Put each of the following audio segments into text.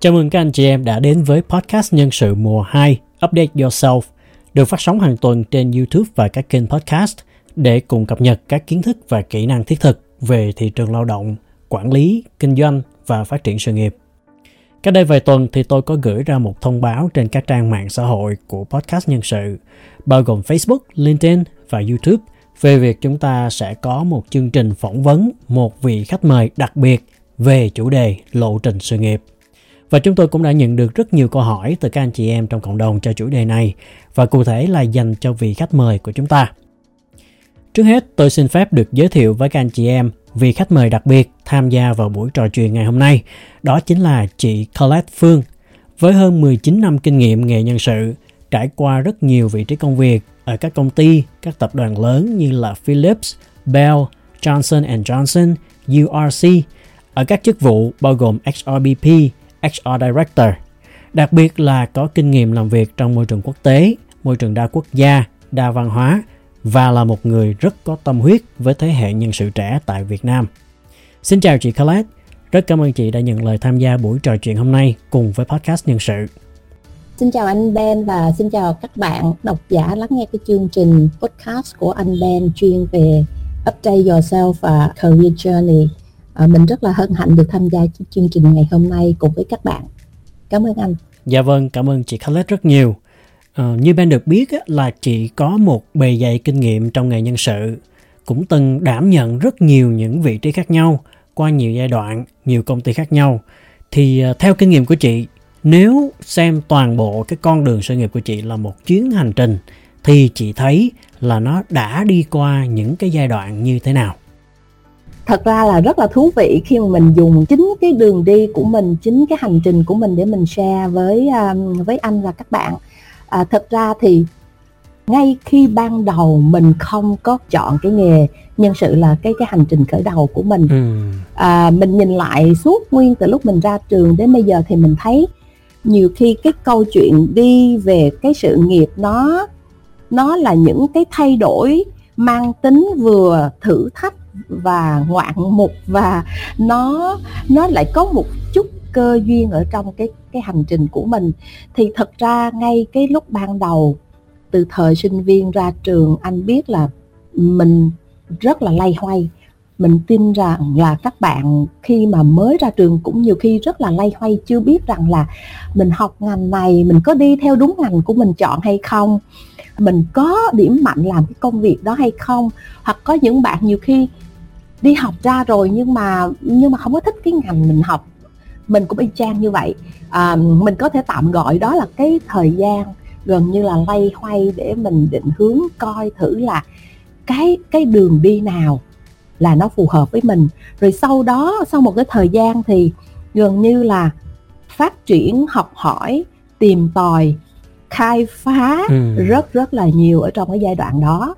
Chào mừng các anh chị em đã đến với podcast nhân sự mùa 2 Update Yourself được phát sóng hàng tuần trên YouTube và các kênh podcast để cùng cập nhật các kiến thức và kỹ năng thiết thực về thị trường lao động, quản lý, kinh doanh và phát triển sự nghiệp. Cách đây vài tuần thì tôi có gửi ra một thông báo trên các trang mạng xã hội của podcast nhân sự, bao gồm Facebook, LinkedIn và YouTube về việc chúng ta sẽ có một chương trình phỏng vấn một vị khách mời đặc biệt về chủ đề lộ trình sự nghiệp. Và chúng tôi cũng đã nhận được rất nhiều câu hỏi từ các anh chị em trong cộng đồng cho chủ đề này và cụ thể là dành cho vị khách mời của chúng ta. Trước hết, tôi xin phép được giới thiệu với các anh chị em vị khách mời đặc biệt tham gia vào buổi trò chuyện ngày hôm nay. Đó chính là chị Colette Phương. Với hơn 19 năm kinh nghiệm nghề nhân sự, trải qua rất nhiều vị trí công việc ở các công ty, các tập đoàn lớn như là Philips, Bell, Johnson Johnson, URC, ở các chức vụ bao gồm HRBP, HR Director. Đặc biệt là có kinh nghiệm làm việc trong môi trường quốc tế, môi trường đa quốc gia, đa văn hóa và là một người rất có tâm huyết với thế hệ nhân sự trẻ tại Việt Nam. Xin chào chị Colette, rất cảm ơn chị đã nhận lời tham gia buổi trò chuyện hôm nay cùng với podcast nhân sự. Xin chào anh Ben và xin chào các bạn độc giả lắng nghe cái chương trình podcast của anh Ben chuyên về Update Yourself và Career Journey à, mình rất là hân hạnh được tham gia chương trình ngày hôm nay cùng với các bạn. Cảm ơn anh. Dạ vâng cảm ơn chị Khaled rất nhiều. À, như Ben được biết á, là chị có một bề dày kinh nghiệm trong nghề nhân sự. Cũng từng đảm nhận rất nhiều những vị trí khác nhau qua nhiều giai đoạn nhiều công ty khác nhau. Thì à, theo kinh nghiệm của chị nếu xem toàn bộ cái con đường sự nghiệp của chị là một chuyến hành trình thì chị thấy là nó đã đi qua những cái giai đoạn như thế nào? Thật ra là rất là thú vị khi mà mình dùng chính cái đường đi của mình chính cái hành trình của mình để mình share với um, với anh và các bạn à, thật ra thì ngay khi ban đầu mình không có chọn cái nghề nhân sự là cái cái hành trình khởi đầu của mình ừ. à, mình nhìn lại suốt nguyên từ lúc mình ra trường đến bây giờ thì mình thấy nhiều khi cái câu chuyện đi về cái sự nghiệp nó nó là những cái thay đổi mang tính vừa thử thách và ngoạn mục và nó nó lại có một chút cơ duyên ở trong cái cái hành trình của mình. Thì thật ra ngay cái lúc ban đầu, từ thời sinh viên ra trường, anh biết là mình rất là lay hoay. Mình tin rằng là các bạn khi mà mới ra trường cũng nhiều khi rất là lay hoay, chưa biết rằng là mình học ngành này, mình có đi theo đúng ngành của mình chọn hay không mình có điểm mạnh làm cái công việc đó hay không? Hoặc có những bạn nhiều khi đi học ra rồi nhưng mà nhưng mà không có thích cái ngành mình học. Mình cũng y chang như vậy. À, mình có thể tạm gọi đó là cái thời gian gần như là lay hoay để mình định hướng coi thử là cái cái đường đi nào là nó phù hợp với mình. Rồi sau đó sau một cái thời gian thì gần như là phát triển học hỏi tìm tòi khai phá ừ. rất rất là nhiều ở trong cái giai đoạn đó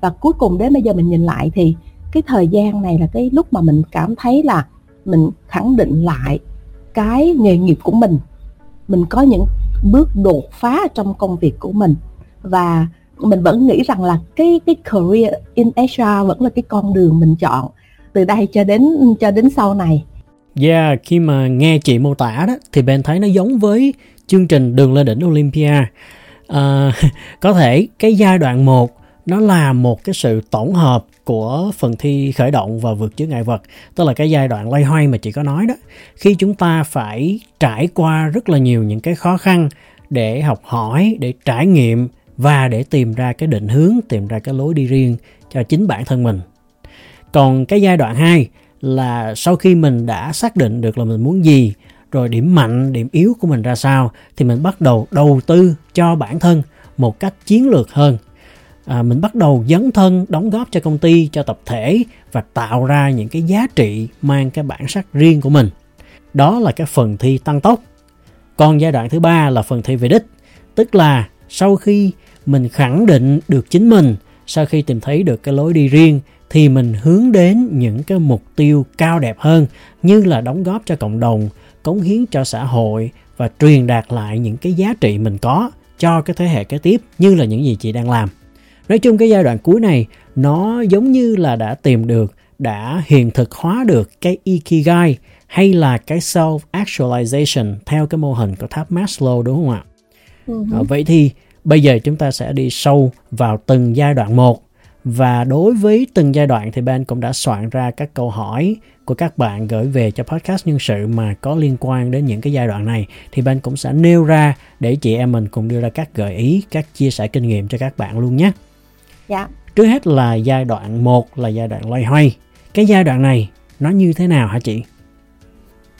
và cuối cùng đến bây giờ mình nhìn lại thì cái thời gian này là cái lúc mà mình cảm thấy là mình khẳng định lại cái nghề nghiệp của mình mình có những bước đột phá trong công việc của mình và mình vẫn nghĩ rằng là cái cái career in HR vẫn là cái con đường mình chọn từ đây cho đến cho đến sau này. Yeah, khi mà nghe chị mô tả đó thì bạn thấy nó giống với chương trình Đường lên đỉnh Olympia. À, có thể cái giai đoạn 1 nó là một cái sự tổng hợp của phần thi khởi động và vượt chướng ngại vật. Tức là cái giai đoạn lay hoay mà chị có nói đó. Khi chúng ta phải trải qua rất là nhiều những cái khó khăn để học hỏi để trải nghiệm và để tìm ra cái định hướng tìm ra cái lối đi riêng cho chính bản thân mình. Còn cái giai đoạn 2 là sau khi mình đã xác định được là mình muốn gì rồi điểm mạnh điểm yếu của mình ra sao thì mình bắt đầu đầu tư cho bản thân một cách chiến lược hơn. À, mình bắt đầu dấn thân đóng góp cho công ty cho tập thể và tạo ra những cái giá trị mang cái bản sắc riêng của mình. Đó là cái phần thi tăng tốc. Còn giai đoạn thứ ba là phần thi về đích tức là sau khi mình khẳng định được chính mình sau khi tìm thấy được cái lối đi riêng thì mình hướng đến những cái mục tiêu cao đẹp hơn như là đóng góp cho cộng đồng cống hiến cho xã hội và truyền đạt lại những cái giá trị mình có cho cái thế hệ kế tiếp như là những gì chị đang làm nói chung cái giai đoạn cuối này nó giống như là đã tìm được đã hiện thực hóa được cái ikigai hay là cái self actualization theo cái mô hình của tháp Maslow đúng không ạ? Uh-huh. Vậy thì bây giờ chúng ta sẽ đi sâu vào từng giai đoạn một và đối với từng giai đoạn thì Ben cũng đã soạn ra các câu hỏi của các bạn gửi về cho podcast nhân sự mà có liên quan đến những cái giai đoạn này thì Ben cũng sẽ nêu ra để chị em mình cùng đưa ra các gợi ý, các chia sẻ kinh nghiệm cho các bạn luôn nhé. Dạ. Trước hết là giai đoạn 1 là giai đoạn loay hoay. Cái giai đoạn này nó như thế nào hả chị?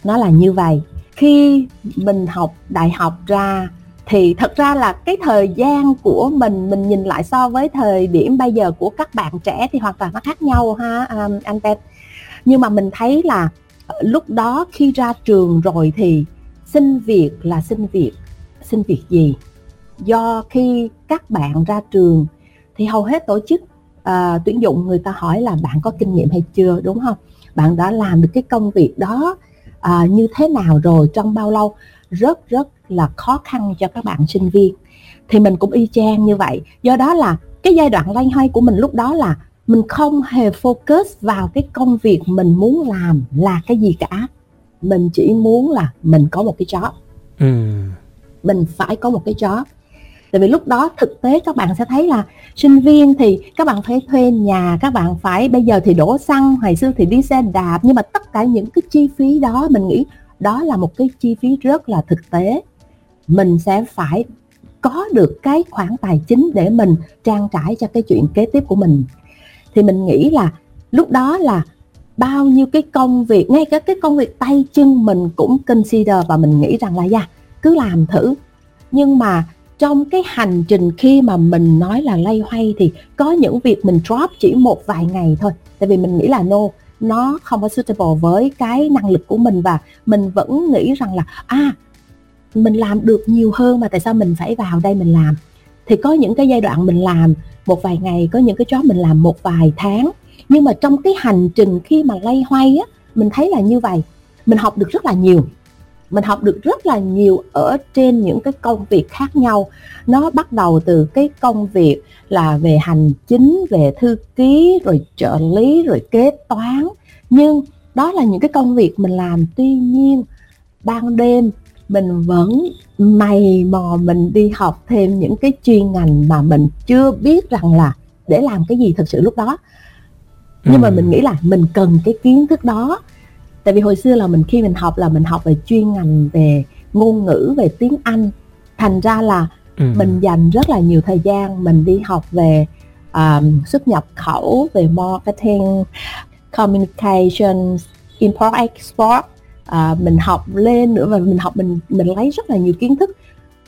Nó là như vậy. Khi mình học đại học ra thì thật ra là cái thời gian của mình mình nhìn lại so với thời điểm bây giờ của các bạn trẻ thì hoàn toàn nó khác nhau ha um, anh Pet nhưng mà mình thấy là ờ, lúc đó khi ra trường rồi thì xin việc là xin việc. Xin việc gì? Do khi các bạn ra trường thì hầu hết tổ chức uh, tuyển dụng người ta hỏi là bạn có kinh nghiệm hay chưa đúng không? Bạn đã làm được cái công việc đó uh, như thế nào rồi trong bao lâu? Rất rất là khó khăn cho các bạn sinh viên. Thì mình cũng y chang như vậy. Do đó là cái giai đoạn loay hoay của mình lúc đó là mình không hề focus vào cái công việc mình muốn làm là cái gì cả. Mình chỉ muốn là mình có một cái job. Ừ. mình phải có một cái job. Tại vì lúc đó thực tế các bạn sẽ thấy là sinh viên thì các bạn phải thuê nhà các bạn phải bây giờ thì đổ xăng hồi xưa thì đi xe đạp. Nhưng mà tất cả những cái chi phí đó mình nghĩ đó là một cái chi phí rất là thực tế mình sẽ phải có được cái khoản tài chính để mình trang trải cho cái chuyện kế tiếp của mình. Thì mình nghĩ là lúc đó là bao nhiêu cái công việc, ngay cả cái công việc tay chân mình cũng consider và mình nghĩ rằng là dạ cứ làm thử. Nhưng mà trong cái hành trình khi mà mình nói là lay hoay thì có những việc mình drop chỉ một vài ngày thôi. Tại vì mình nghĩ là no, nó không có suitable với cái năng lực của mình và mình vẫn nghĩ rằng là à mình làm được nhiều hơn mà tại sao mình phải vào đây mình làm? Thì có những cái giai đoạn mình làm, một vài ngày, có những cái job mình làm một vài tháng. Nhưng mà trong cái hành trình khi mà lay hoay á, mình thấy là như vậy. Mình học được rất là nhiều. Mình học được rất là nhiều ở trên những cái công việc khác nhau. Nó bắt đầu từ cái công việc là về hành chính, về thư ký, rồi trợ lý, rồi kế toán. Nhưng đó là những cái công việc mình làm. Tuy nhiên, ban đêm mình vẫn mày mò mình đi học thêm những cái chuyên ngành mà mình chưa biết rằng là để làm cái gì thực sự lúc đó nhưng ừ. mà mình nghĩ là mình cần cái kiến thức đó tại vì hồi xưa là mình khi mình học là mình học về chuyên ngành về ngôn ngữ về tiếng anh thành ra là ừ. mình dành rất là nhiều thời gian mình đi học về um, xuất nhập khẩu về marketing communication import export à, mình học lên nữa và mình học mình mình lấy rất là nhiều kiến thức.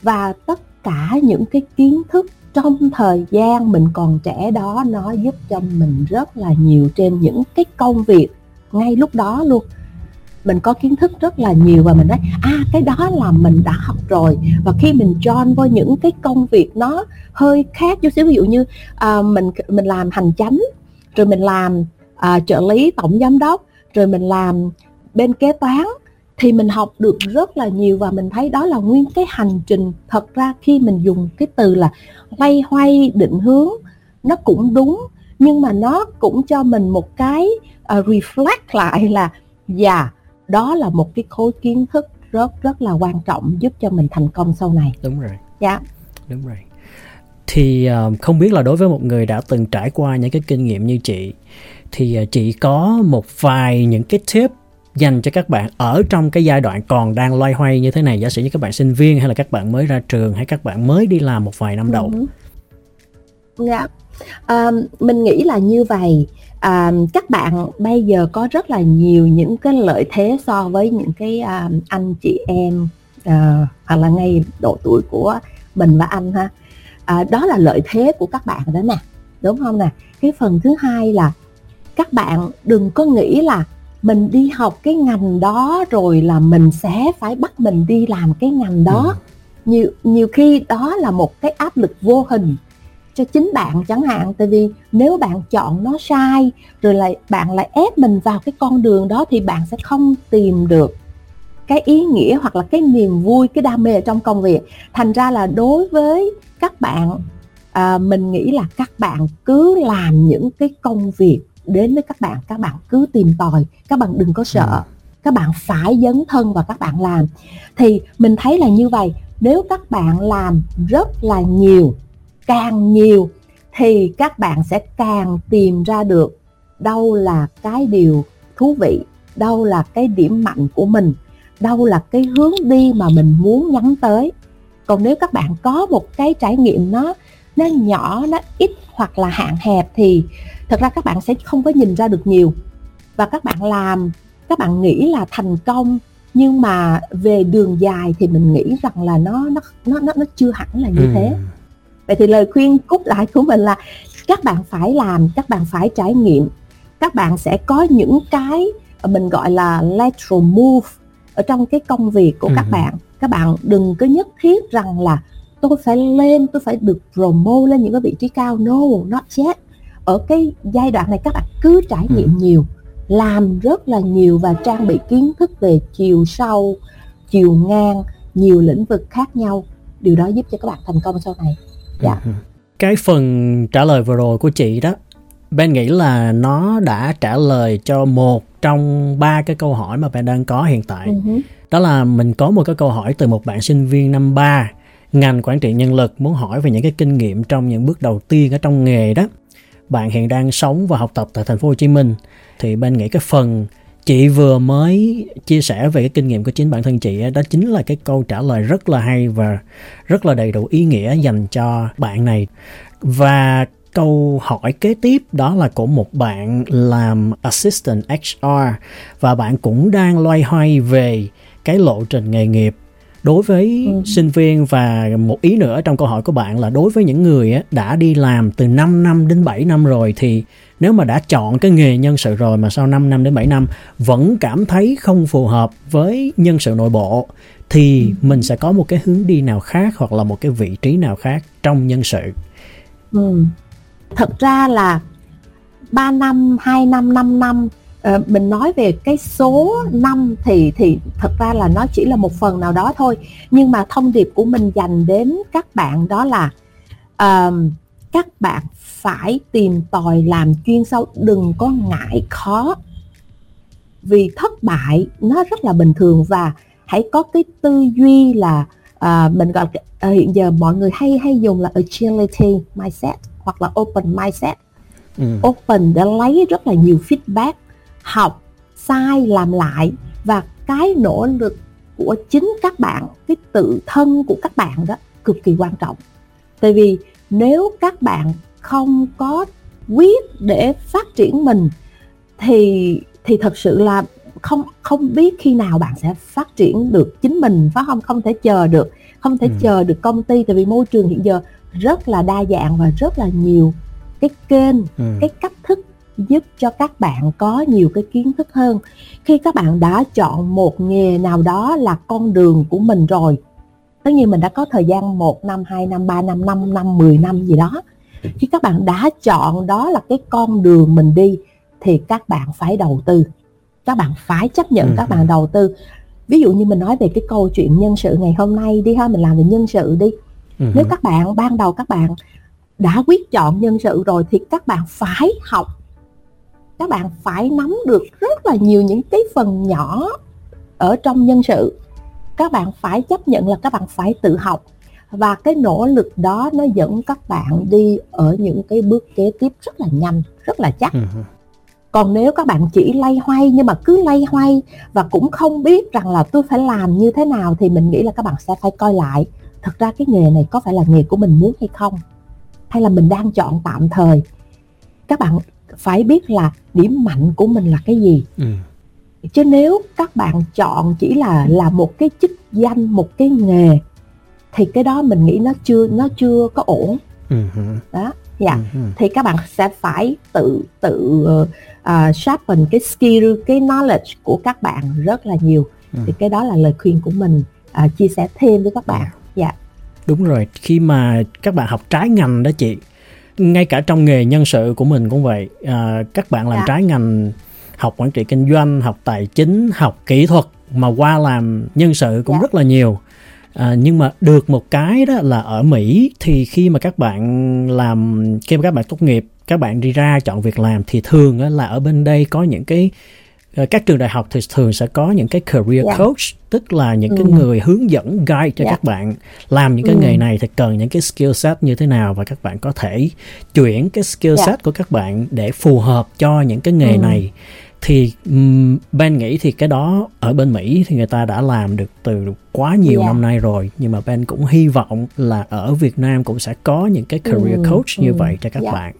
Và tất cả những cái kiến thức trong thời gian mình còn trẻ đó nó giúp cho mình rất là nhiều trên những cái công việc ngay lúc đó luôn. Mình có kiến thức rất là nhiều và mình nói à cái đó là mình đã học rồi. Và khi mình join vào những cái công việc nó hơi khác chút xíu ví dụ như à, mình mình làm hành chánh rồi mình làm à, trợ lý tổng giám đốc rồi mình làm bên kế toán thì mình học được rất là nhiều và mình thấy đó là nguyên cái hành trình thật ra khi mình dùng cái từ là loay hoay định hướng. Nó cũng đúng nhưng mà nó cũng cho mình một cái uh, reflect lại là dạ yeah, đó là một cái khối kiến thức rất rất là quan trọng giúp cho mình thành công sau này. Đúng rồi. Dạ. Đúng rồi. Thì uh, không biết là đối với một người đã từng trải qua những cái kinh nghiệm như chị thì uh, chị có một vài những cái tip dành cho các bạn ở trong cái giai đoạn còn đang loay hoay như thế này giả sử như các bạn sinh viên hay là các bạn mới ra trường hay các bạn mới đi làm một vài năm đầu. Ừ. Dạ. À, mình nghĩ là như vậy. À, các bạn bây giờ có rất là nhiều những cái lợi thế so với những cái à, anh chị em à, hoặc là ngay độ tuổi của mình và anh ha. À, đó là lợi thế của các bạn đó nè đúng không nè? Cái phần thứ hai là các bạn đừng có nghĩ là mình đi học cái ngành đó rồi là mình sẽ phải bắt mình đi làm cái ngành đó. Ừ. nhiều nhiều khi đó là một cái áp lực vô hình cho chính bạn chẳng hạn. Tại vì nếu bạn chọn nó sai rồi lại bạn lại ép mình vào cái con đường đó thì bạn sẽ không tìm được cái ý nghĩa hoặc là cái niềm vui cái đam mê ở trong công việc. Thành ra là đối với các bạn à, mình nghĩ là các bạn cứ làm những cái công việc đến với các bạn các bạn cứ tìm tòi các bạn đừng có sợ các bạn phải dấn thân và các bạn làm. Thì mình thấy là như vậy nếu các bạn làm rất là nhiều càng nhiều thì các bạn sẽ càng tìm ra được đâu là cái điều thú vị đâu là cái điểm mạnh của mình đâu là cái hướng đi mà mình muốn nhắm tới. Còn nếu các bạn có một cái trải nghiệm nó nó nhỏ nó ít hoặc là hạn hẹp thì thật ra các bạn sẽ không có nhìn ra được nhiều và các bạn làm các bạn nghĩ là thành công nhưng mà về đường dài thì mình nghĩ rằng là nó nó nó nó, nó chưa hẳn là như ừ. thế vậy thì lời khuyên cúc lại của mình là các bạn phải làm các bạn phải trải nghiệm các bạn sẽ có những cái mình gọi là lateral move ở trong cái công việc của ừ. các bạn các bạn đừng có nhất thiết rằng là tôi phải lên tôi phải được promote lên những cái vị trí cao no not yet ở cái giai đoạn này các bạn cứ trải nghiệm ừ. nhiều làm rất là nhiều và trang bị kiến thức về chiều sâu chiều ngang nhiều lĩnh vực khác nhau điều đó giúp cho các bạn thành công sau này dạ ừ. cái phần trả lời vừa rồi của chị đó Ben nghĩ là nó đã trả lời cho một trong ba cái câu hỏi mà Ben đang có hiện tại. Uh-huh. Đó là mình có một cái câu hỏi từ một bạn sinh viên năm 3 ngành quản trị nhân lực muốn hỏi về những cái kinh nghiệm trong những bước đầu tiên ở trong nghề đó. Bạn hiện đang sống và học tập tại thành phố Hồ Chí Minh. Thì bên nghĩ cái phần chị vừa mới chia sẻ về cái kinh nghiệm của chính bản thân chị đó chính là cái câu trả lời rất là hay và rất là đầy đủ ý nghĩa dành cho bạn này. Và câu hỏi kế tiếp đó là của một bạn làm assistant HR và bạn cũng đang loay hoay về cái lộ trình nghề nghiệp đối với ừ. sinh viên và một ý nữa trong câu hỏi của bạn là đối với những người đã đi làm từ 5 năm đến 7 năm rồi thì nếu mà đã chọn cái nghề nhân sự rồi mà sau 5 năm đến 7 năm vẫn cảm thấy không phù hợp với nhân sự nội bộ thì ừ. mình sẽ có một cái hướng đi nào khác hoặc là một cái vị trí nào khác trong nhân sự. Ừ thật ra là 3 năm 2 năm 5 năm uh, mình nói về cái số năm thì thì thật ra là nó chỉ là một phần nào đó thôi. Nhưng mà thông điệp của mình dành đến các bạn đó là uh, các bạn phải tìm tòi làm chuyên sâu đừng có ngại khó. Vì thất bại nó rất là bình thường và hãy có cái tư duy là uh, mình gọi uh, hiện giờ mọi người hay hay dùng là agility mindset hoặc là open mindset. Ừ. open để lấy rất là nhiều feedback học sai làm lại và cái nỗ lực của chính các bạn cái tự thân của các bạn đó cực kỳ quan trọng tại vì nếu các bạn không có quyết để phát triển mình thì thì thật sự là không không biết khi nào bạn sẽ phát triển được chính mình phải không không thể chờ được không thể ừ. chờ được công ty tại vì môi trường hiện giờ rất là đa dạng và rất là nhiều cái kênh ừ. cái cách thức giúp cho các bạn có nhiều cái kiến thức hơn. Khi các bạn đã chọn một nghề nào đó là con đường của mình rồi tất nhiên mình đã có thời gian 1 năm 2 năm 3 năm 5 năm 10 năm gì đó khi các bạn đã chọn đó là cái con đường mình đi thì các bạn phải đầu tư. Các bạn phải chấp nhận ừ. các bạn đầu tư. Ví dụ như mình nói về cái câu chuyện nhân sự ngày hôm nay đi ha mình làm về nhân sự đi. Uh nếu các bạn ban đầu các bạn đã quyết chọn nhân sự rồi thì các bạn phải học các bạn phải nắm được rất là nhiều những cái phần nhỏ ở trong nhân sự. Các bạn phải chấp nhận là các bạn phải tự học và cái nỗ lực đó nó dẫn các bạn đi ở những cái bước kế tiếp rất là nhanh rất là chắc. Uh-huh. còn nếu các bạn chỉ lay hoay nhưng mà cứ lay hoay và cũng không biết rằng là tôi phải làm như thế nào thì mình nghĩ là các bạn sẽ phải coi lại thật ra cái nghề này có phải là nghề của mình muốn hay không hay là mình đang chọn tạm thời. Các bạn phải biết là điểm mạnh của mình là cái gì ừ. chứ nếu các bạn chọn chỉ là là một cái chức danh một cái nghề thì cái đó mình nghĩ nó chưa nó chưa có ổn ừ. đó dạ ừ. thì các bạn sẽ phải tự tự uh, sharpen cái skill cái knowledge của các bạn rất là nhiều ừ. thì cái đó là lời khuyên của mình uh, chia sẻ thêm với các bạn dạ đúng rồi khi mà các bạn học trái ngành đó chị ngay cả trong nghề nhân sự của mình cũng vậy à, các bạn làm dạ. trái ngành học quản trị kinh doanh học tài chính học kỹ thuật mà qua làm nhân sự cũng dạ. rất là nhiều à, nhưng mà được một cái đó là ở mỹ thì khi mà các bạn làm khi mà các bạn tốt nghiệp các bạn đi ra chọn việc làm thì thường là ở bên đây có những cái các trường đại học thì thường sẽ có những cái career Yeah. coach tức là những cái Ừ. người hướng dẫn guide cho Yeah. các bạn làm những cái Ừ. nghề này thì cần những cái skill set như thế nào và các bạn có thể chuyển cái skill Yeah. set của các bạn để phù hợp cho những cái nghề Ừ. này thì um, Ben nghĩ thì cái đó ở bên Mỹ thì người ta đã làm được từ quá nhiều Yeah. năm nay rồi nhưng mà Ben cũng hy vọng là ở Việt Nam cũng sẽ có những cái career Ừ, coach như ừ, vậy cho các yeah. bạn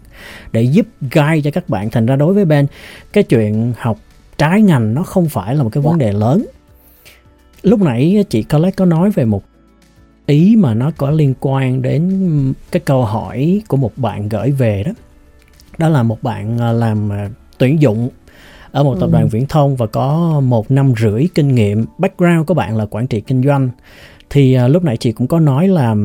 để giúp guide cho các bạn thành ra đối với Ben cái chuyện học trái ngành nó không phải là một cái vấn đề lớn. Lúc nãy chị Colette có nói về một ý mà nó có liên quan đến cái câu hỏi của một bạn gửi về đó. Đó là một bạn à, làm à, tuyển dụng ở một tập Ừ. đoàn viễn thông và có một năm rưỡi kinh nghiệm. Background của bạn là quản trị kinh doanh. Thì à, lúc nãy chị cũng có nói là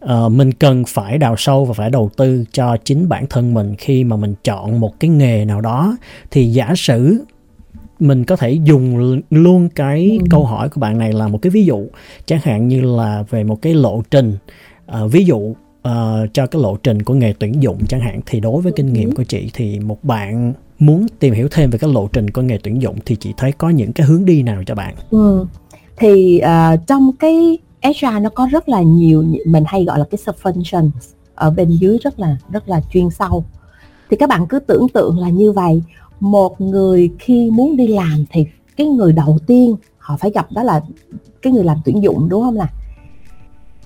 ờ, mình cần phải đào sâu và phải đầu tư cho chính bản thân mình khi mà mình chọn một cái nghề nào đó. Thì giả sử mình có thể dùng luôn cái Ừ. câu hỏi của bạn này là một cái ví dụ chẳng hạn như là về một cái lộ trình Ờ, ví dụ ờ, cho cái lộ trình của nghề tuyển dụng chẳng hạn thì đối với kinh nghiệm Ừ. của chị thì một bạn muốn tìm hiểu thêm về cái lộ trình của nghề tuyển dụng thì chị thấy có những cái hướng đi nào cho bạn Ừ. Thì à, trong cái HR nó có rất là nhiều mình hay gọi là cái subfunctions ở bên dưới rất là rất là chuyên sâu. Thì các bạn cứ tưởng tượng là như vậy, một người khi muốn đi làm thì cái người đầu tiên họ phải gặp đó là cái người làm tuyển dụng đúng không nè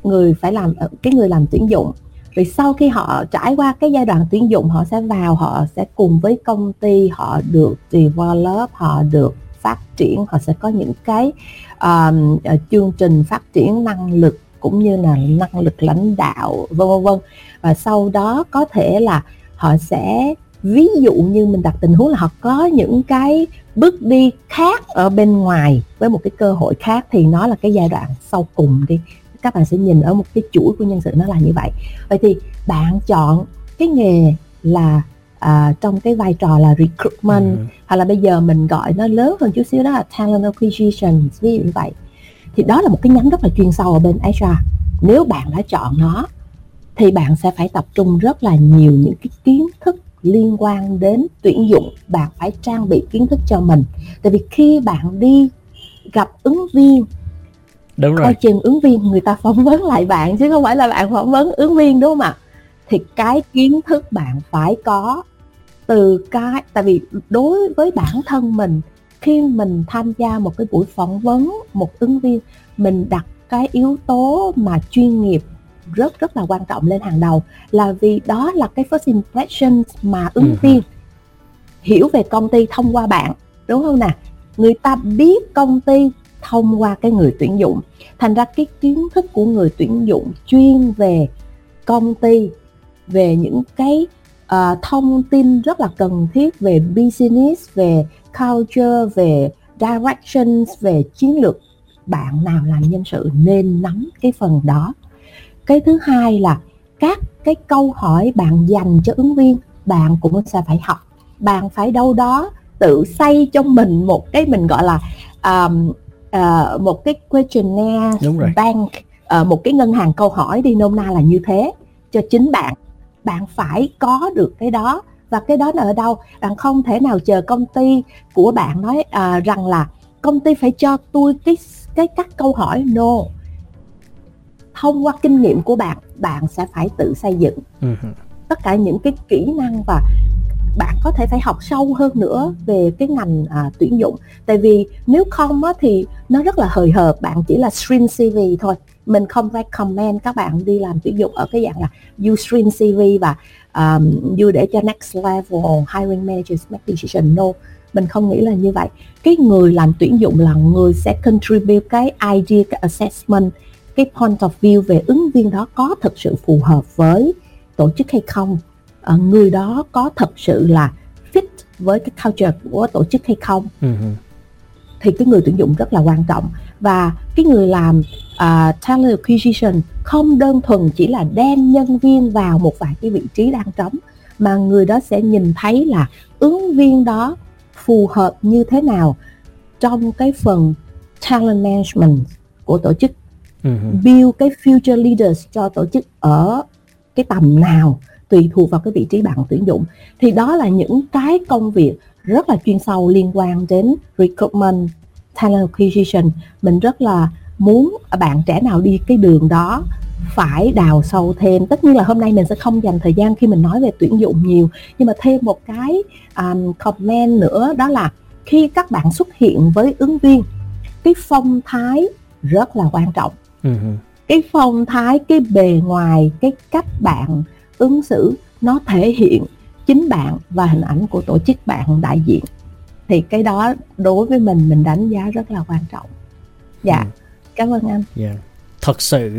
Người phải làm ờ, cái người làm tuyển dụng. Rồi sau khi họ trải qua cái giai đoạn tuyển dụng họ sẽ vào họ sẽ cùng với công ty họ được develop họ được phát triển họ sẽ có những cái um, uh, chương trình phát triển năng lực cũng như là năng lực lãnh đạo vân vân vân. Và sau đó có thể là họ sẽ ví dụ như mình đặt tình huống là họ có những cái bước đi khác ở bên ngoài với một cái cơ hội khác thì nó là cái giai đoạn sau cùng đi. Các bạn sẽ nhìn ở một cái chuỗi của nhân sự nó là như vậy. Vậy thì bạn chọn cái nghề là à, trong cái vai trò là recruitment Ừ. hoặc là bây giờ mình gọi nó lớn hơn chút xíu đó là talent acquisition ví dụ như vậy. Thì đó là một cái nhánh rất là chuyên sâu ở bên HR nếu bạn đã chọn nó thì bạn sẽ phải tập trung rất là nhiều những cái kiến thức liên quan đến tuyển dụng bạn phải trang bị kiến thức cho mình. Tại vì khi bạn đi gặp ứng viên đúng rồi. coi chừng ứng viên người ta phỏng vấn lại bạn chứ không phải là bạn phỏng vấn ứng viên đúng không ạ? Thì cái kiến thức bạn phải có từ cái tại vì đối với bản thân mình khi mình tham gia một cái buổi phỏng vấn một ứng viên mình đặt cái yếu tố mà chuyên nghiệp rất rất là quan trọng lên hàng đầu là vì đó là cái first impression mà ứng Ừ. viên hiểu về công ty thông qua bạn đúng không nè? Người ta biết công ty thông qua cái người tuyển dụng. Thành ra cái kiến thức của người tuyển dụng chuyên về công ty về những cái ờ, thông tin rất là cần thiết về business về culture về directions về chiến lược. Bạn nào làm nhân sự nên nắm cái phần đó cái thứ hai là các cái câu hỏi bạn dành cho ứng viên bạn cũng sẽ phải học. Bạn phải đâu đó tự xây cho mình một cái mình gọi là um, ờ, một cái questionnaire Đúng rồi. bank ờ, một cái ngân hàng câu hỏi đi nôm na là như thế cho chính bạn. Bạn phải có được cái đó và cái đó là ở đâu? Bạn không thể nào chờ công ty của bạn nói à, rằng là công ty phải cho tôi cái cái các câu hỏi. No thông qua kinh nghiệm của bạn bạn sẽ phải tự xây dựng. Ừ. tất cả những cái kỹ năng và bạn có thể phải học sâu hơn nữa về cái ngành à, tuyển dụng. Tại vì nếu không á, thì nó rất là hời hợt bạn chỉ là screen CV thôi. Mình không recommend các bạn đi làm tuyển dụng ở cái dạng là you screen CV và um, you để cho next level hiring managers make decision. No mình không nghĩ là như vậy. Cái người làm tuyển dụng là người sẽ contribute cái idea cái assessment cái point of view về ứng viên đó có thực sự phù hợp với tổ chức hay không? Ờ, người đó có thật sự là fit với cái culture của tổ chức hay không? Ừ. thì cái người tuyển dụng rất là quan trọng. Và cái người làm à, talent acquisition không đơn thuần chỉ là đem nhân viên vào một vài cái vị trí đang trống mà người đó sẽ nhìn thấy là ứng viên đó phù hợp như thế nào trong cái phần talent management của tổ chức Ừ. build cái future leaders cho tổ chức ở cái tầm nào tùy thuộc vào cái vị trí bạn tuyển dụng. Thì đó là những cái công việc rất là chuyên sâu liên quan đến recruitment talent acquisition. Mình rất là muốn bạn trẻ nào đi cái đường đó phải đào sâu thêm. Tất nhiên là hôm nay mình sẽ không dành thời gian khi mình nói về tuyển dụng nhiều nhưng mà thêm một cái um, comment nữa đó là khi các bạn xuất hiện với ứng viên cái phong thái rất là quan trọng uh-huh. cái phong thái cái bề ngoài cái cách bạn ứng xử nó thể hiện chính bạn và hình ảnh của tổ chức bạn đại diện thì cái đó đối với mình mình đánh giá rất là quan trọng dạ ừ. cảm ơn anh yeah. Thật sự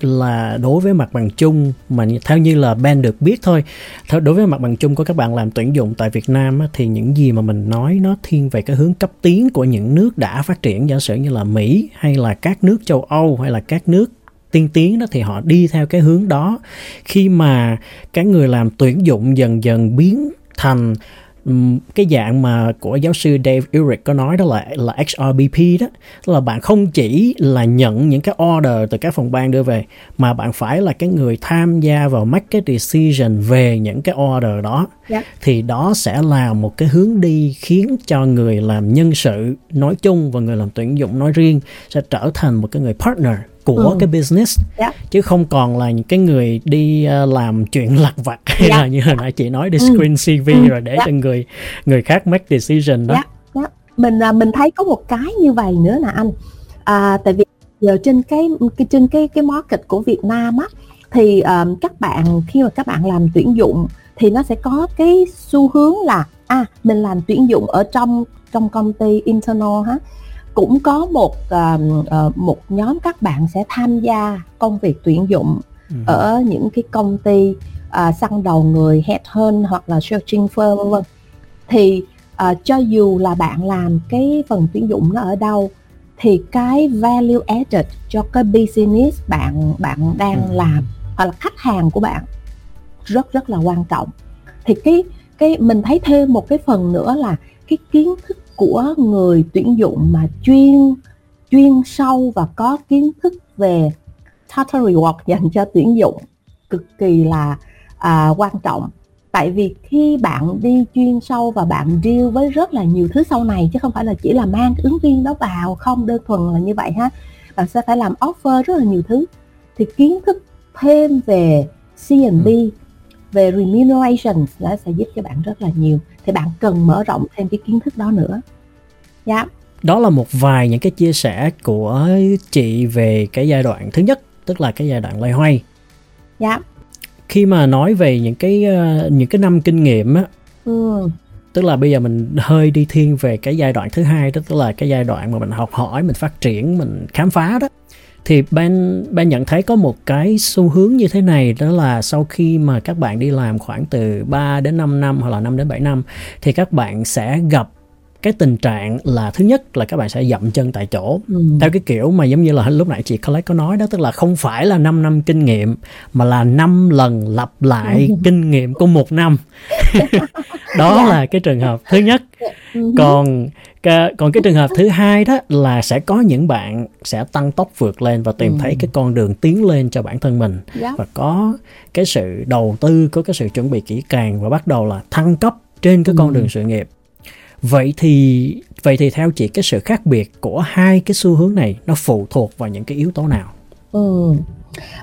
là đối với mặt bằng chung mà theo như là Ben được biết thôi đối với mặt bằng chung của các bạn làm tuyển dụng tại Việt Nam thì những gì mà mình nói nó thiên về cái hướng cấp tiến của những nước đã phát triển, giả sử như là Mỹ hay là các nước châu Âu hay là các nước tiên tiến đó, thì họ đi theo cái hướng đó. Khi mà cái người làm tuyển dụng dần dần biến thành cái dạng mà của giáo sư Dave Ulrich có nói đó là là HRBP đó là bạn không chỉ là nhận những cái order từ các phòng ban đưa về mà bạn phải là cái người tham gia vào make cái decision về những cái order đó yeah. Dạ. thì đó sẽ là một cái hướng đi khiến cho người làm nhân sự nói chung và người làm tuyển dụng nói riêng sẽ trở thành một cái người partner của ừ. cái business yeah. Dạ. chứ không còn là những cái người đi uh, làm chuyện lặt vặt hay yeah. Dạ. là như hồi nãy chị nói đi ừ. screen CV ừ. rồi để yeah. cho người người khác make decision đó. Yeah. Yeah. Mình uh, mình thấy có một cái như vậy nữa nè anh. À, tại vì giờ trên cái, cái trên cái cái market của Việt Nam á thì um, các bạn khi mà các bạn làm tuyển dụng thì nó sẽ có cái xu hướng là à mình làm tuyển dụng ở trong trong công ty internal ha cũng có một uh, một nhóm các bạn sẽ tham gia công việc tuyển dụng ừ. ở những cái công ty uh, săn đầu người headhunt hoặc là searching firm vân vân thì uh, cho dù là bạn làm cái phần tuyển dụng nó ở đâu thì cái value added cho cái business bạn bạn đang ừ. làm hoặc là khách hàng của bạn rất rất là quan trọng thì cái cái mình thấy thêm một cái phần nữa là cái kiến thức của người tuyển dụng mà chuyên chuyên sâu và có kiến thức về total reward dành cho tuyển dụng cực kỳ là à, quan trọng tại vì khi bạn đi chuyên sâu và bạn deal với rất là nhiều thứ sau này chứ không phải là chỉ là mang ứng viên đó vào không đơn thuần là như vậy ha bạn sẽ phải làm offer rất là nhiều thứ thì kiến thức thêm về C&B về remuneration nó sẽ giúp cho bạn rất là nhiều. Thì bạn cần mở rộng thêm cái kiến thức đó nữa. Dạ. Đó là một vài những cái chia sẻ của chị về cái giai đoạn thứ nhất tức là cái giai đoạn loay hoay. Dạ. Khi mà nói về những cái uh, những cái năm kinh nghiệm á ừ. tức là bây giờ mình hơi đi thiên về cái giai đoạn thứ hai đó tức là cái giai đoạn mà mình học hỏi mình phát triển mình khám phá đó thì ban ban nhận thấy có một cái xu hướng như thế này, đó là sau khi mà các bạn đi làm khoảng từ 3 đến 5 năm hoặc là 5 đến 7 năm, thì các bạn sẽ gặp cái tình trạng là thứ nhất là các bạn sẽ dậm chân tại chỗ ừ. theo cái kiểu mà giống như là lúc nãy chị Collect có nói đó tức là không phải là 5 năm kinh nghiệm mà là 5 lần lặp lại ừ. kinh nghiệm của một năm đó yeah. Dạ. là cái trường hợp thứ nhất ừ. còn còn cái trường hợp thứ hai đó là sẽ có những bạn sẽ tăng tốc vượt lên và tìm ừ. thấy cái con đường tiến lên cho bản thân mình yeah. Dạ. và có cái sự đầu tư có cái sự chuẩn bị kỹ càng và bắt đầu là thăng cấp trên cái con ừ. đường sự nghiệp vậy thì vậy thì theo chị cái sự khác biệt của hai cái xu hướng này nó phụ thuộc vào những cái yếu tố nào? Ừ.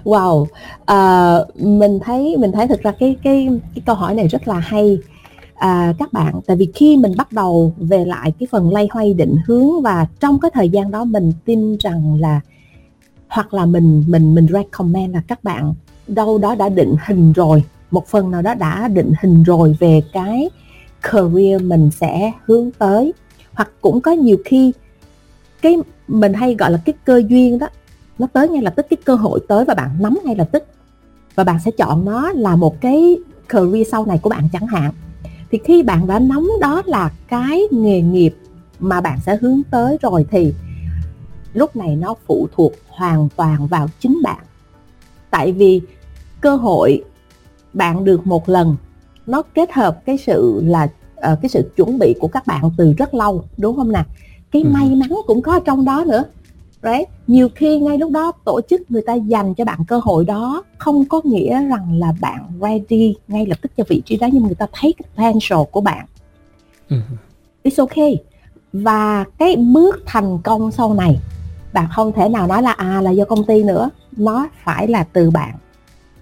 wow. À, mình thấy mình thấy thực ra cái cái cái câu hỏi này rất là hay. À, các bạn tại vì khi mình bắt đầu về lại cái phần lay hoay định hướng và trong cái thời gian đó mình tin rằng là hoặc là mình mình mình recommend là các bạn đâu đó đã định hình rồi một phần nào đó đã định hình rồi về cái career mình sẽ hướng tới. Hoặc cũng có nhiều khi cái mình hay gọi là cái cơ duyên đó, nó tới ngay lập tức, cái cơ hội tới và bạn nắm ngay lập tức. Và bạn sẽ chọn nó là một cái career sau này của bạn chẳng hạn. Thì khi bạn đã nắm đó là cái nghề nghiệp mà bạn sẽ hướng tới rồi thì lúc này nó phụ thuộc hoàn toàn vào chính bạn. Tại vì cơ hội bạn được một lần nó kết hợp cái sự là uh, cái sự chuẩn bị của các bạn từ rất lâu đúng không nào cái ừ. may mắn cũng có trong đó nữa đấy nhiều khi ngay lúc đó tổ chức người ta dành cho bạn cơ hội đó không có nghĩa rằng là bạn ready ngay lập tức cho vị trí đó nhưng người ta thấy cái potential của bạn ừ. it's okay và cái bước thành công sau này bạn không thể nào nói là à là do công ty nữa nó phải là từ bạn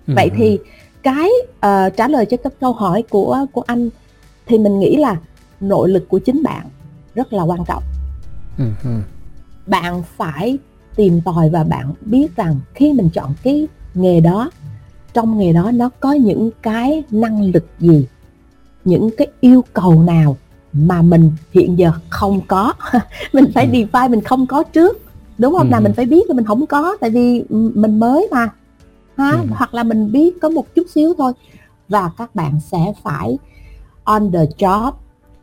ừ. vậy thì cái uh, trả lời cho các câu hỏi của của anh thì mình nghĩ là nội lực của chính bạn rất là quan trọng ừ. bạn phải tìm tòi và bạn biết rằng khi mình chọn cái nghề đó trong nghề đó nó có những cái năng lực gì những cái yêu cầu nào mà mình hiện giờ không có mình phải ừ. define mình không có trước đúng không ừ. nào mình phải biết là mình không có tại vì mình mới mà ha ừ. hoặc là mình biết có một chút xíu thôi. Và các bạn sẽ phải on the job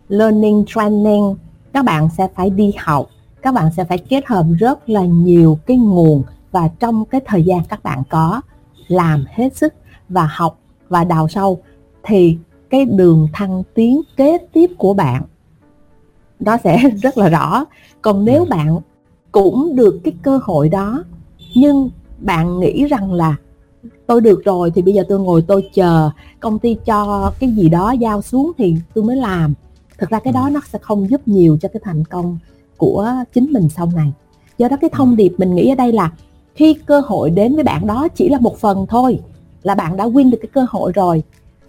learning training. Các bạn sẽ phải đi học. Các bạn sẽ phải kết hợp rất là nhiều cái nguồn. Và trong cái thời gian các bạn có làm hết sức và học và đào sâu thì cái đường thăng tiến kế tiếp của bạn nó sẽ rất là rõ. Còn nếu ừ. bạn cũng được cái cơ hội đó nhưng bạn nghĩ rằng là tôi được rồi thì bây giờ tôi ngồi tôi chờ công ty cho cái gì đó giao xuống thì tôi mới làm thực ra cái đó ừ. nó sẽ không giúp nhiều cho cái thành công của chính mình sau này do đó cái thông ừ. điệp mình nghĩ ở đây là khi cơ hội đến với bạn đó chỉ là một phần thôi là bạn đã win được cái cơ hội rồi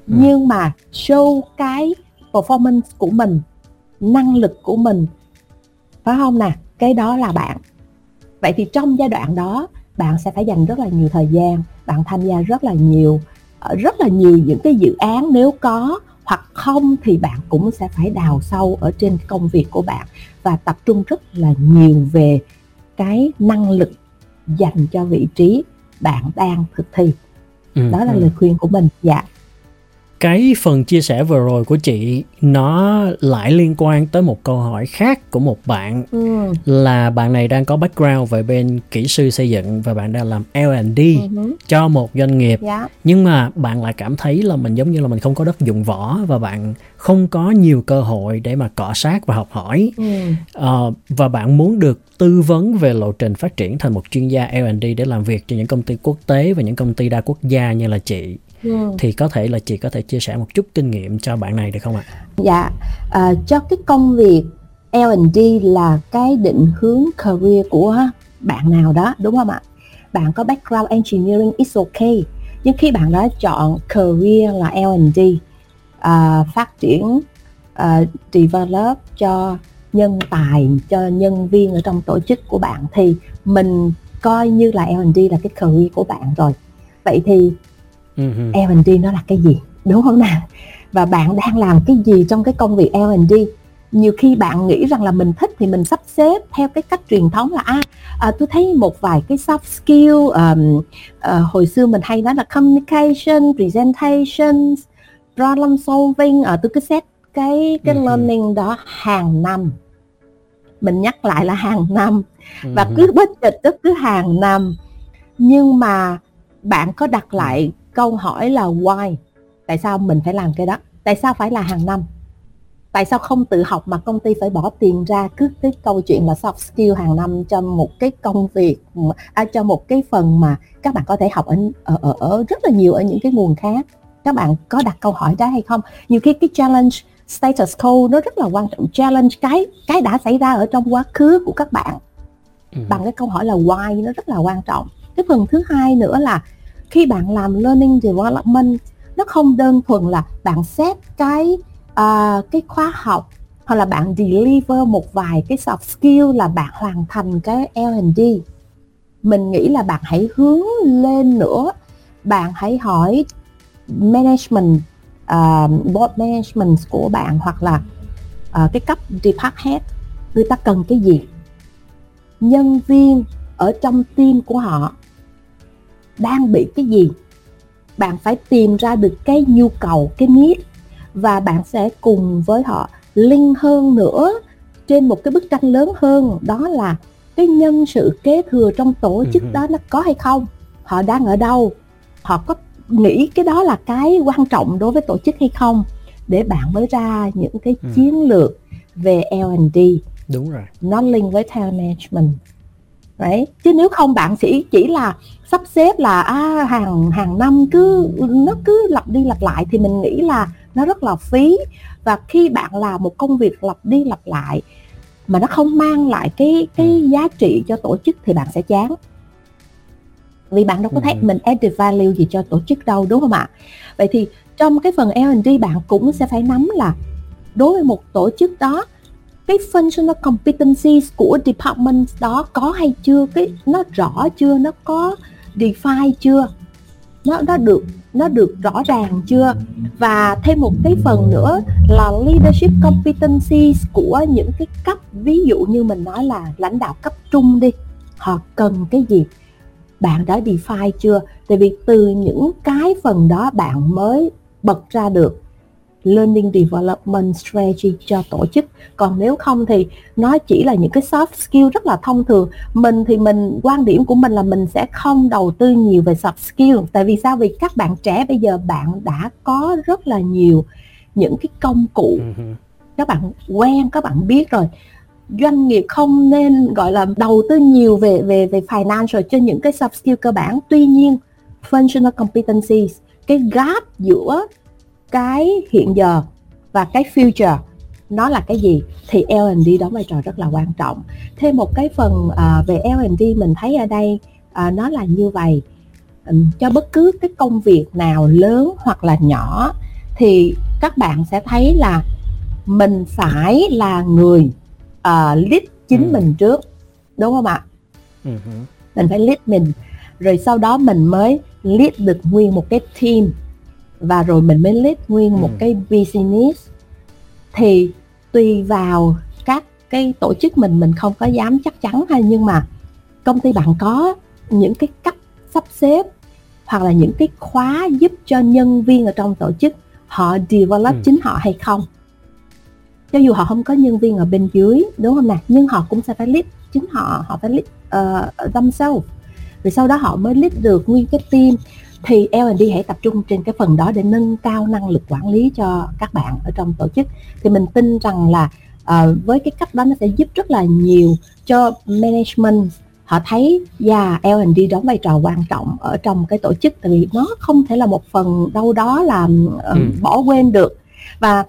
ừ. nhưng mà show cái performance của mình năng lực của mình phải không nè cái đó là bạn vậy thì trong giai đoạn đó bạn sẽ phải dành rất là nhiều thời gian bạn tham gia rất là nhiều ờ, rất là nhiều những cái dự án nếu có hoặc không thì bạn cũng sẽ phải đào sâu ở trên công việc của bạn và tập trung rất là nhiều về cái năng lực dành cho vị trí bạn đang thực thi. Ừ, đó là ừ. lời khuyên của mình. Dạ cái phần chia sẻ vừa rồi của chị nó lại liên quan tới một câu hỏi khác của một bạn ừ. là bạn này đang có background về bên kỹ sư xây dựng và bạn đang làm L&D ừ. cho một doanh nghiệp. Dạ. nhưng mà bạn lại cảm thấy là mình giống như là mình không có đất dụng võ và bạn không có nhiều cơ hội để mà cọ sát và học hỏi ừ. uh, và bạn muốn được tư vấn về lộ trình phát triển thành một chuyên gia L&D để làm việc cho những công ty quốc tế và những công ty đa quốc gia như là chị ừ. thì có thể là chị có thể chia sẻ một chút kinh nghiệm cho bạn này được không ạ? Dạ, à, cho cái công việc L&D là cái định hướng career của bạn nào đó đúng không ạ? Bạn có background engineering is okay nhưng khi bạn đã chọn career là L&D uh, phát triển uh, develop cho nhân tài cho nhân viên ở trong tổ chức của bạn thì mình coi như là L&D là cái career của bạn rồi vậy thì uh-huh. L&D nó là cái gì đúng không nào? Và bạn đang làm cái gì trong cái công việc L&D nhiều khi bạn nghĩ rằng là mình thích thì mình sắp xếp theo cái cách truyền thống là à, à tôi thấy một vài cái soft skill um, uh, hồi xưa mình hay nói là communication presentation problem solving. Ở ờ, tôi cứ set cái cái uh-huh. learning đó hàng năm. Mình nhắc lại là hàng năm. Uh-huh. và cứ bất chợt tức cứ hàng năm. Nhưng mà bạn có đặt lại câu hỏi là why? Tại sao mình phải làm cái đó? Tại sao phải là hàng năm? Tại sao không tự học mà công ty phải bỏ tiền ra cứ cái câu chuyện là soft skill hàng năm cho một cái công việc à, cho một cái phần mà các bạn có thể học ở, ở, ở, rất là nhiều ở những cái nguồn khác? Các bạn có đặt câu hỏi đó hay không? Nhiều khi cái challenge status quo nó rất là quan trọng. Challenge cái cái đã xảy ra ở trong quá khứ của các bạn. Ừ. bằng cái câu hỏi là why nó rất là quan trọng. Cái phần thứ hai nữa là khi bạn làm learning development nó không đơn thuần là bạn xét cái uh, cái khóa học hoặc là bạn deliver một vài cái soft skill là bạn hoàn thành cái L&D mình nghĩ là bạn hãy hướng lên nữa. Bạn hãy hỏi management uh, board management của bạn hoặc là uh, cái cấp department head người ta cần cái gì. Nhân viên ở trong team của họ đang bị cái gì? Bạn phải tìm ra được cái nhu cầu cái need và bạn sẽ cùng với họ linh hơn nữa trên một cái bức tranh lớn hơn. Đó là cái nhân sự kế thừa trong tổ chức đó nó có hay không? Họ đang ở đâu? Họ có nghĩ cái đó là cái quan trọng đối với tổ chức hay không? Để bạn mới ra những cái ừ. chiến lược về L&D đúng rồi. Nó link với talent management Đấy. chứ nếu không bạn chỉ chỉ là sắp xếp là à, hàng hàng năm cứ nó cứ lặp đi lặp lại thì mình nghĩ là nó rất là phí và khi bạn làm một công việc lặp đi lặp lại mà nó không mang lại cái cái ừ. giá trị cho tổ chức thì bạn sẽ chán vì bạn đâu có thấy ừ. mình added value gì cho tổ chức đâu đúng không ạ vậy thì trong cái phần L&D bạn cũng sẽ phải nắm là đối với một tổ chức đó cái functional competencies của department đó có hay chưa? Cái nó rõ chưa? Nó có define chưa? Nó nó được nó được rõ ràng chưa? Và thêm một cái phần nữa là leadership competencies của những cái cấp, ví dụ như mình nói là lãnh đạo cấp trung đi, họ cần cái gì? Bạn đã define chưa? Tại vì từ những cái phần đó bạn mới bật ra được learning development strategy cho tổ chức. Còn nếu không thì nó chỉ là những cái soft skill rất là thông thường. Mình thì mình quan điểm của mình là mình sẽ không đầu tư nhiều về soft skill. Tại vì sao? Vì các bạn trẻ bây giờ bạn đã có rất là nhiều những cái công cụ. Ừ các bạn quen các bạn biết rồi. Doanh nghiệp không nên gọi là đầu tư nhiều về về về financial cho những cái soft skill cơ bản. Tuy nhiên functional competencies cái gap giữa cái hiện giờ và cái future nó là cái gì thì L&D đóng vai trò rất là quan trọng thêm một cái phần uh, về L&D mình thấy ở đây uh, nó là như vậy cho bất cứ cái công việc nào lớn hoặc là nhỏ thì các bạn sẽ thấy là mình phải là người uh, lead chính ừ. mình trước đúng không ạ ừ. mình phải lead mình rồi sau đó mình mới lead được nguyên một cái team và rồi mình mới lead nguyên một ừ. cái business. Thì tùy vào các cái tổ chức mình mình không có dám chắc chắn hay nhưng mà công ty bạn có những cái cách sắp xếp hoặc là những cái khóa giúp cho nhân viên ở trong tổ chức họ develop ừ. chính họ hay không. Cho dù họ không có nhân viên ở bên dưới đúng không nè? Nhưng họ cũng sẽ phải lead chính họ họ phải lead uh, themselves. Rồi sau đó họ mới lead được nguyên cái team thì L&D hãy tập trung trên cái phần đó để nâng cao năng lực quản lý cho các bạn ở trong tổ chức. Thì mình tin rằng là uh, với cái cách đó nó sẽ giúp rất là nhiều cho management. Họ thấy yeah, L&D đóng vai trò quan trọng ở trong cái tổ chức tại vì nó không thể là một phần đâu đó làm uh, ừ. bỏ quên được. Và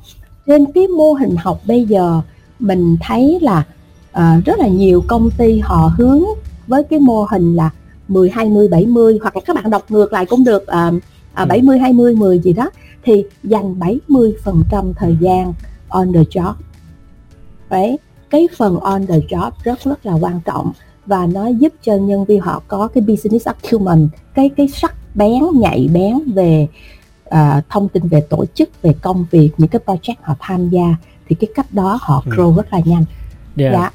trên cái mô hình học bây giờ mình thấy là uh, rất là nhiều công ty họ hướng với cái mô hình là 10 20 70 hoặc là các bạn đọc ngược lại cũng được à, à, 70 20 10 gì đó thì dành 70% thời gian on the job. Đấy, cái phần on the job rất rất là quan trọng và nó giúp cho nhân viên họ có cái business acumen, cái cái sắc bén nhạy bén về uh, thông tin về tổ chức, về công việc, những cái project họ tham gia thì cái cách đó họ ừ. grow ừ. rất là nhanh. Yeah. Dạ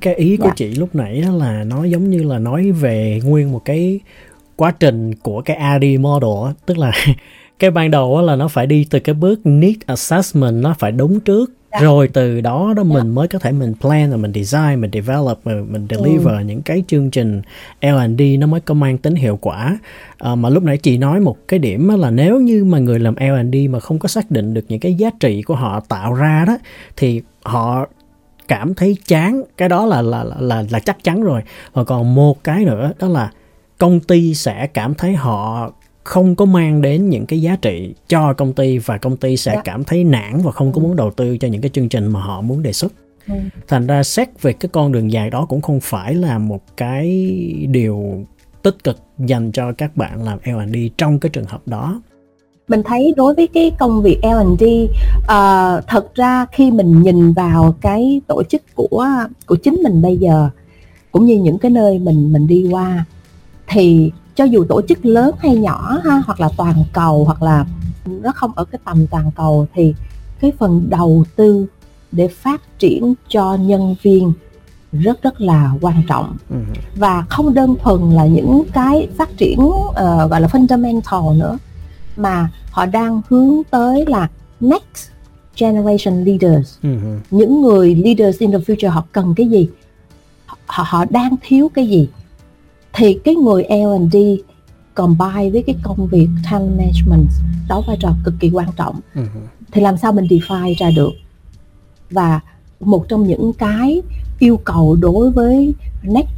cái ý của dạ. chị lúc nãy đó là nó giống như là nói về nguyên một cái quá trình của cái AD model tức là cái ban đầu là nó phải đi từ cái bước need assessment nó phải đúng trước dạ. rồi từ đó đó mình dạ. mới có thể mình plan rồi mình design mình develop mình, mình deliver ừ. những cái chương trình L&D nó mới có mang tính hiệu quả à, mà lúc nãy chị nói một cái điểm là nếu như mà người làm L&D mà không có xác định được những cái giá trị của họ tạo ra đó thì họ cảm thấy chán cái đó là là là là chắc chắn rồi và còn một cái nữa đó là công ty sẽ cảm thấy họ không có mang đến những cái giá trị cho công ty và công ty sẽ yeah. Dạ. cảm thấy nản và không có muốn đầu tư cho những cái chương trình mà họ muốn đề xuất ừ. thành ra xét về cái con đường dài đó cũng không phải là một cái điều tích cực dành cho các bạn làm L&D trong cái trường hợp đó mình thấy đối với cái công việc L&D uh, ờ, thật ra khi mình nhìn vào cái tổ chức của của chính mình bây giờ cũng như những cái nơi mình mình đi qua thì cho dù tổ chức lớn hay nhỏ ha hoặc là toàn cầu hoặc là nó không ở cái tầm toàn cầu thì cái phần đầu tư để phát triển cho nhân viên rất rất là quan trọng ừ. và không đơn thuần là những cái phát triển uh, gọi là fundamental nữa mà họ đang hướng tới là next generation leaders. Uh-huh. những người leaders in the future họ cần cái gì? Họ họ đang thiếu cái gì? Thì cái người L&D combine với cái công việc talent management đó vai trò cực kỳ quan trọng. Uh-huh. thì làm sao mình define ra được? Và một trong những cái yêu cầu đối với next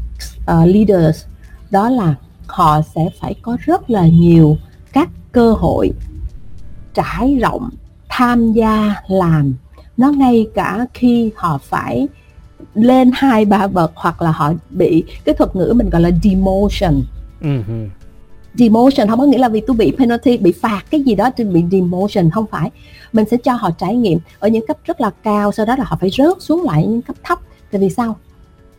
uh, leaders đó là họ sẽ phải có rất là nhiều các cơ hội trải rộng tham gia làm. Nó ngay cả khi họ phải lên hai ba bậc hoặc là họ bị cái thuật ngữ mình gọi là demotion. Uh-huh. demotion không có nghĩa là vì tôi bị penalty bị phạt cái gì đó tôi bị demotion không phải. Mình sẽ cho họ trải nghiệm ở những cấp rất là cao sau đó là họ phải rớt xuống lại những cấp thấp. Tại vì sao?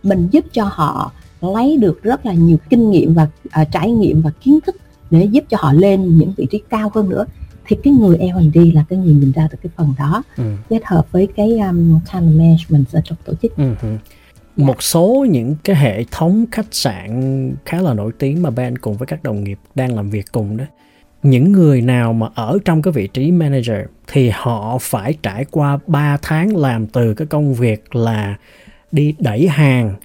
Mình giúp cho họ lấy được rất là nhiều kinh nghiệm và uh, trải nghiệm và kiến thức để giúp cho họ lên những vị trí cao hơn nữa thì cái người L&D là cái người nhìn ra được cái phần đó ừ. kết hợp với cái um, time management ở trong tổ chức. Ừ. Một số những cái hệ thống khách sạn khá là nổi tiếng mà Ben cùng với các đồng nghiệp đang làm việc cùng đó những người nào mà ở trong cái vị trí manager thì họ phải trải qua 3 tháng làm từ cái công việc là đi đẩy hàng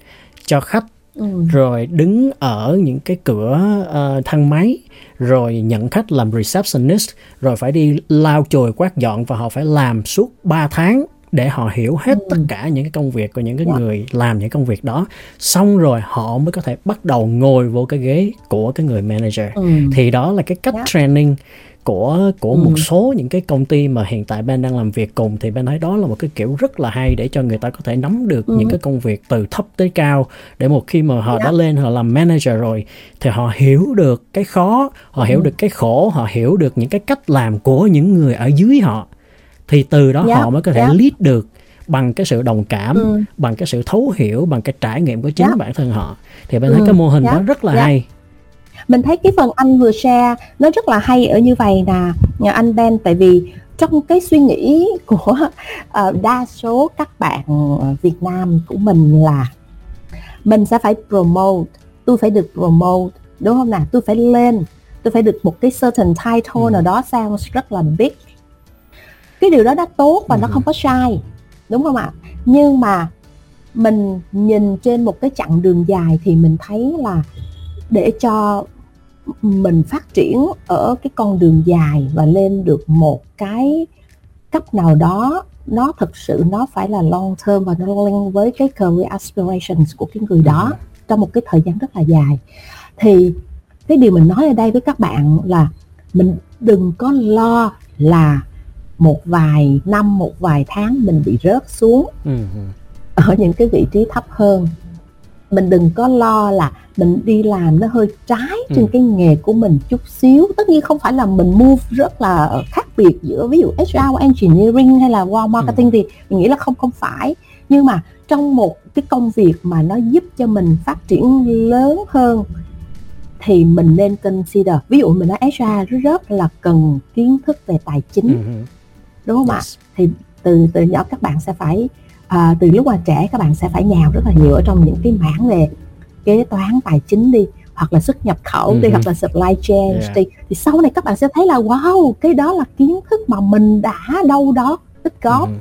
cho khách ừ. rồi đứng ở những cái cửa uh, thang máy rồi nhận khách làm receptionist rồi phải đi lau chùi quét dọn và họ phải làm suốt 3 tháng để họ hiểu hết ừ. tất cả những cái công việc của những cái. Dạ. người làm những công việc đó xong rồi họ mới có thể bắt đầu ngồi vô cái ghế của cái người manager ừ. thì đó là cái cách yeah. Training của của ừ. một số những cái công ty mà hiện tại Ben đang làm việc cùng thì Ben thấy đó là một cái kiểu rất là hay để cho người ta có thể nắm được ừ. những cái công việc từ thấp tới cao để một khi mà họ yeah. đã dạ. lên họ làm manager rồi thì họ hiểu được cái khó họ ừ. hiểu được cái khổ họ hiểu được những cái cách làm của những người ở dưới họ thì từ đó yeah. Dạ. họ mới có thể yeah. lead được bằng cái sự đồng cảm ừ. bằng cái sự thấu hiểu bằng cái trải nghiệm của chính yeah. bản thân họ thì thấy ừ. cái mô hình yeah. đó rất là yeah. hay mình thấy cái phần anh vừa share nó rất là hay ở như vậy nè nhà anh Ben tại vì trong cái suy nghĩ của uh, đa số các bạn Việt Nam của mình là mình sẽ phải promote tôi phải được promote đúng không nào tôi phải lên tôi phải được một cái certain title ừ. nào đó sounds rất là big cái điều đó đã tốt và ừ. nó không có sai đúng không ạ nhưng mà mình nhìn trên một cái chặng đường dài thì mình thấy là để cho mình phát triển ở cái con đường dài và lên được một cái cấp nào đó nó thực sự nó phải là long term và nó liên với cái career aspirations của cái người đó trong một cái thời gian rất là dài. Thì cái điều mình nói ở đây với các bạn là mình đừng có lo là một vài năm một vài tháng mình bị rớt xuống ở những cái vị trí thấp hơn mình đừng có lo là mình đi làm nó hơi trái ừ. trên cái nghề của mình chút xíu tất nhiên không phải là mình move rất là khác biệt giữa ví dụ HR engineering hay là wow marketing ừ. thì mình nghĩ là không không phải nhưng mà trong một cái công việc mà nó giúp cho mình phát triển lớn hơn thì mình nên consider ví dụ mình nói HR rất, là cần kiến thức về tài chính ừ. đúng không yes. ạ thì từ từ nhỏ các bạn sẽ phải à, từ lúc mà trẻ các bạn sẽ phải nhào rất là nhiều ở trong những cái mảng về kế toán tài chính đi hoặc là xuất nhập khẩu đi hoặc là supply chain yeah. đi. Thì sau này các bạn sẽ thấy là wow cái đó là kiến thức mà mình đã đâu đó tích góp. Uh-huh.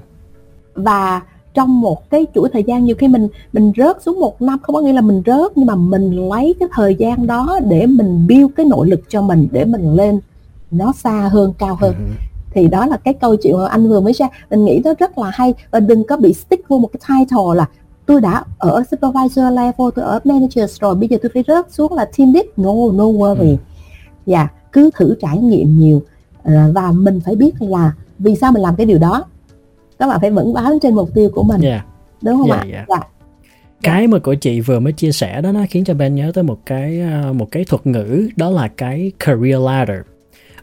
và trong một cái chuỗi thời gian nhiều khi mình mình rớt xuống một năm không có nghĩa là mình rớt nhưng mà mình lấy cái thời gian đó để mình build cái nội lực cho mình để mình lên nó xa hơn cao hơn. Uh-huh thì đó là cái câu chuyện mà anh vừa mới ra mình nghĩ nó rất là hay và đừng có bị stick vô một cái title là tôi đã ở supervisor level tôi ở manager rồi bây giờ tôi phải rớt xuống là team lead. No no worry. Ừ. dạ yeah, cứ thử trải nghiệm nhiều. Ờ, và mình phải biết là vì sao mình làm cái điều đó. Các bạn phải vững bám trên mục tiêu của mình. Yeah. đúng không yeah, ạ? yeah. dạ. Cái mà của chị vừa mới chia sẻ đó nó khiến cho Ben nhớ tới một cái ờ, một cái thuật ngữ đó là cái career ladder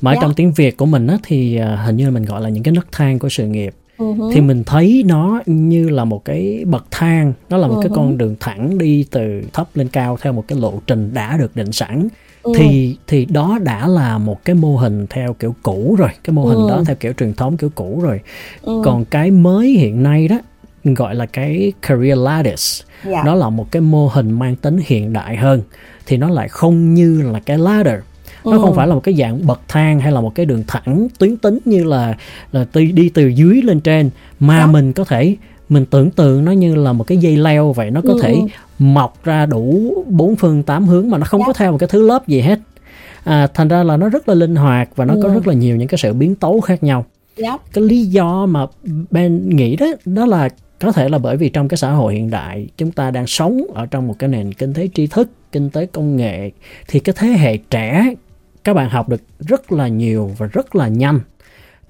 mà yeah. trong tiếng việt của mình á, thì uh, hình như mình gọi là những cái nấc thang của sự nghiệp uh-huh. thì mình thấy nó như là một cái bậc thang nó là một uh-huh. cái con đường thẳng đi từ thấp lên cao theo một cái lộ trình đã được định sẵn uh thì thì đó đã là một cái mô hình theo kiểu cũ rồi cái mô hình uh đó theo kiểu truyền thống kiểu cũ rồi uh còn cái mới hiện nay đó gọi là cái career ladders yeah. Dạ. nó là một cái mô hình mang tính hiện đại hơn thì nó lại không như là cái ladder nó ừ. không phải là một cái dạng bậc thang hay là một cái đường thẳng tuyến tính như là là đi, đi từ dưới lên trên mà Đó. mình có thể mình tưởng tượng nó như là một cái dây leo vậy nó có ừ. thể mọc ra đủ bốn phương tám hướng mà nó không yeah. có theo một cái thứ lớp gì hết à, thành ra là nó rất là linh hoạt và nó ừ. có rất là nhiều những cái sự biến tấu khác nhau yeah. cái lý do mà Ben nghĩ đó đó là có thể là bởi vì trong cái xã hội hiện đại chúng ta đang sống ở trong một cái nền kinh tế tri thức kinh tế công nghệ thì cái thế hệ trẻ các bạn học được rất là nhiều và rất là nhanh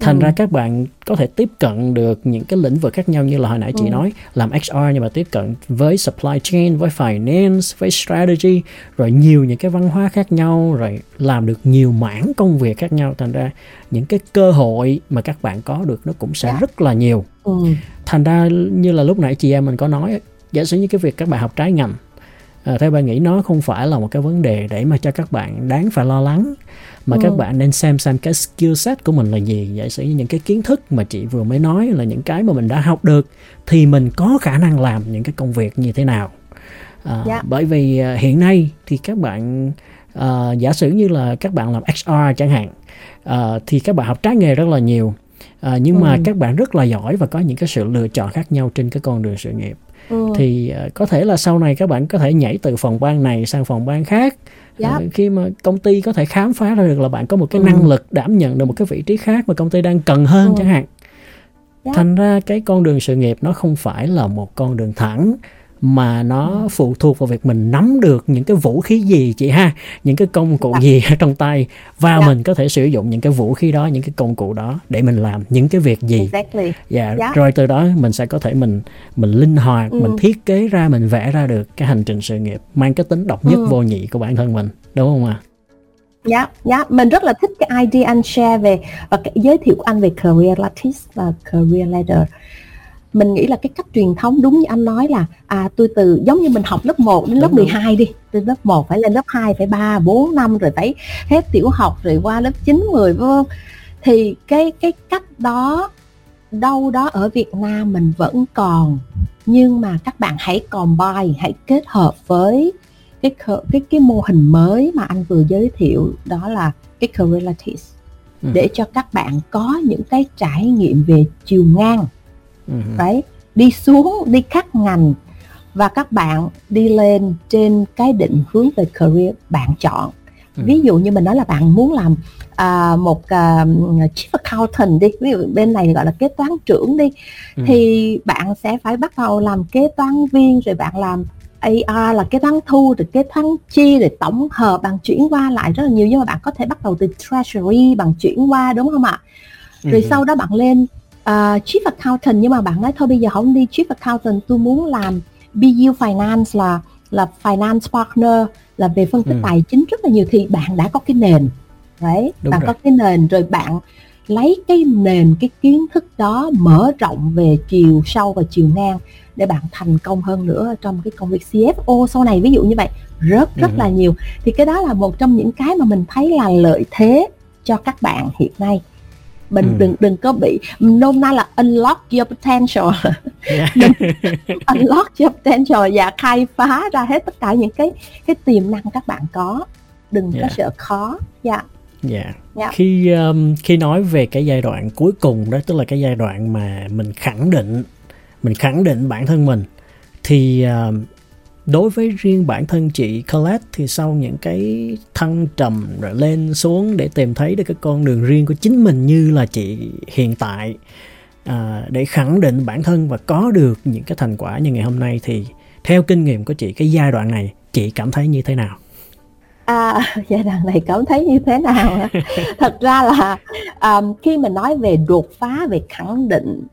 thành ừ. ra các bạn có thể tiếp cận được những cái lĩnh vực khác nhau như là hồi nãy chị ừ. nói làm HR nhưng mà tiếp cận với supply chain với finance với strategy rồi nhiều những cái văn hóa khác nhau rồi làm được nhiều mảng công việc khác nhau thành ra những cái cơ hội mà các bạn có được nó cũng sẽ yeah. Dạ. rất là nhiều ừ. thành ra như là lúc nãy chị em mình có nói giả sử như cái việc các bạn học trái ngành à, theo bạn nghĩ nó không phải là một cái vấn đề để mà cho các bạn đáng phải lo lắng mà ừ. các bạn nên xem xem cái skill set của mình là gì giả sử như những cái kiến thức mà chị vừa mới nói là những cái mà mình đã học được thì mình có khả năng làm những cái công việc như thế nào à, yeah. Dạ. bởi vì uh, hiện nay thì các bạn uh, giả sử như là các bạn làm HR chẳng hạn uh, thì các bạn học trái nghề rất là nhiều uh, nhưng ừ. mà các bạn rất là giỏi và có những cái sự lựa chọn khác nhau trên cái con đường sự nghiệp ừ. thì uh, có thể là sau này các bạn có thể nhảy từ phòng ban này sang phòng ban khác yep. Dạ. khi mà công ty có thể khám phá ra được là bạn có một cái ừ. năng lực đảm nhận được một cái vị trí khác mà công ty đang cần hơn ừ. chẳng hạn yep. Dạ. thành ra cái con đường sự nghiệp nó không phải là một con đường thẳng mà nó ừ. phụ thuộc vào việc mình nắm được những cái vũ khí gì chị ha những cái công cụ dạ. gì ở trong tay và dạ. mình có thể sử dụng những cái vũ khí đó những cái công cụ đó để mình làm những cái việc gì exactly. dạ yeah. rồi từ đó mình sẽ có thể mình mình linh hoạt ừ. mình thiết kế ra mình vẽ ra được cái hành trình sự nghiệp mang cái tính độc nhất ừ. vô nhị của bản thân mình đúng không ạ à? Dạ, dạ, mình rất là thích cái idea anh share về và cái giới thiệu của anh về career lattice và career ladder mình nghĩ là cái cách truyền thống đúng như anh nói là à tôi từ giống như mình học lớp 1 đến lớp đúng 12 đi từ lớp 1 phải lên lớp 2 phải 3 4 năm rồi phải hết tiểu học rồi qua lớp 9 10 vâng thì cái cái cách đó đâu đó ở Việt Nam mình vẫn còn nhưng mà các bạn hãy combine hãy kết hợp với cái cái cái mô hình mới mà anh vừa giới thiệu đó là cái career ừ. để cho các bạn có những cái trải nghiệm về chiều ngang uh-huh. đấy đi xuống đi khác ngành và các bạn đi lên trên cái định hướng về career bạn chọn uh-huh. ví dụ như mình nói là bạn muốn làm à, một uh, chief accountant đi ví dụ bên này gọi là kế toán trưởng đi uh-huh. thì bạn sẽ phải bắt đầu làm kế toán viên rồi bạn làm AR là kế toán thu rồi kế toán chi rồi tổng hợp bằng chuyển qua lại rất là nhiều nhưng mà bạn có thể bắt đầu từ treasury bằng chuyển qua đúng không ạ rồi uh-huh. sau đó bạn lên uh, chief accountant nhưng mà bạn nói thôi bây giờ không đi chief accountant tôi muốn làm BU finance là là finance partner là về phân tích ừ. tài chính rất là nhiều thì bạn đã có cái nền đấy Đúng bạn rồi. có cái nền rồi bạn lấy cái nền cái kiến thức đó mở rộng về chiều sâu và chiều ngang để bạn thành công hơn nữa trong cái công việc CFO sau này ví dụ như vậy rất rất ừ. là nhiều thì cái đó là một trong những cái mà mình thấy là lợi thế cho các bạn hiện nay mình ừ. đừng đừng có bị nôm na là unlock your potential yeah. unlock your potential và khai phá ra hết tất cả những cái cái tiềm năng các bạn có đừng yeah. có sợ khó dạ yeah. Dạ. Yeah. yeah. Khi um, khi nói về cái giai đoạn cuối cùng đó tức là cái giai đoạn mà mình khẳng định mình khẳng định bản thân mình thì uh, đối với riêng bản thân chị Colette thì sau những cái thăng trầm rồi lên xuống để tìm thấy được cái con đường riêng của chính mình như là chị hiện tại à, để khẳng định bản thân và có được những cái thành quả như ngày hôm nay thì theo kinh nghiệm của chị cái giai đoạn này chị cảm thấy như thế nào À, giai đoạn này cảm thấy như thế nào? Thật ra là um, khi mình nói về đột phá, về khẳng định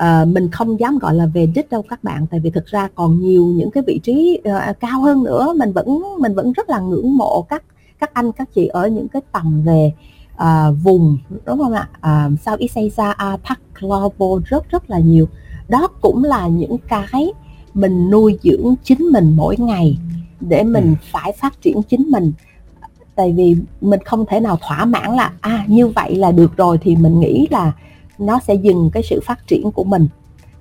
uh, mình không dám gọi là về đích đâu các bạn. Tại vì thực ra còn nhiều những cái vị trí uh, cao hơn nữa. Mình vẫn mình vẫn rất là ngưỡng mộ các các anh các chị ở những cái tầm về uh, vùng đúng không ạ? Uh, Southeast Asia APAC Global rất rất là nhiều. Đó cũng là những cái mình nuôi dưỡng chính mình mỗi ngày để mình ừ. phải phát triển chính mình. Tại vì mình không thể nào thỏa mãn là à như vậy là được rồi thì mình nghĩ là nó sẽ dừng cái sự phát triển của mình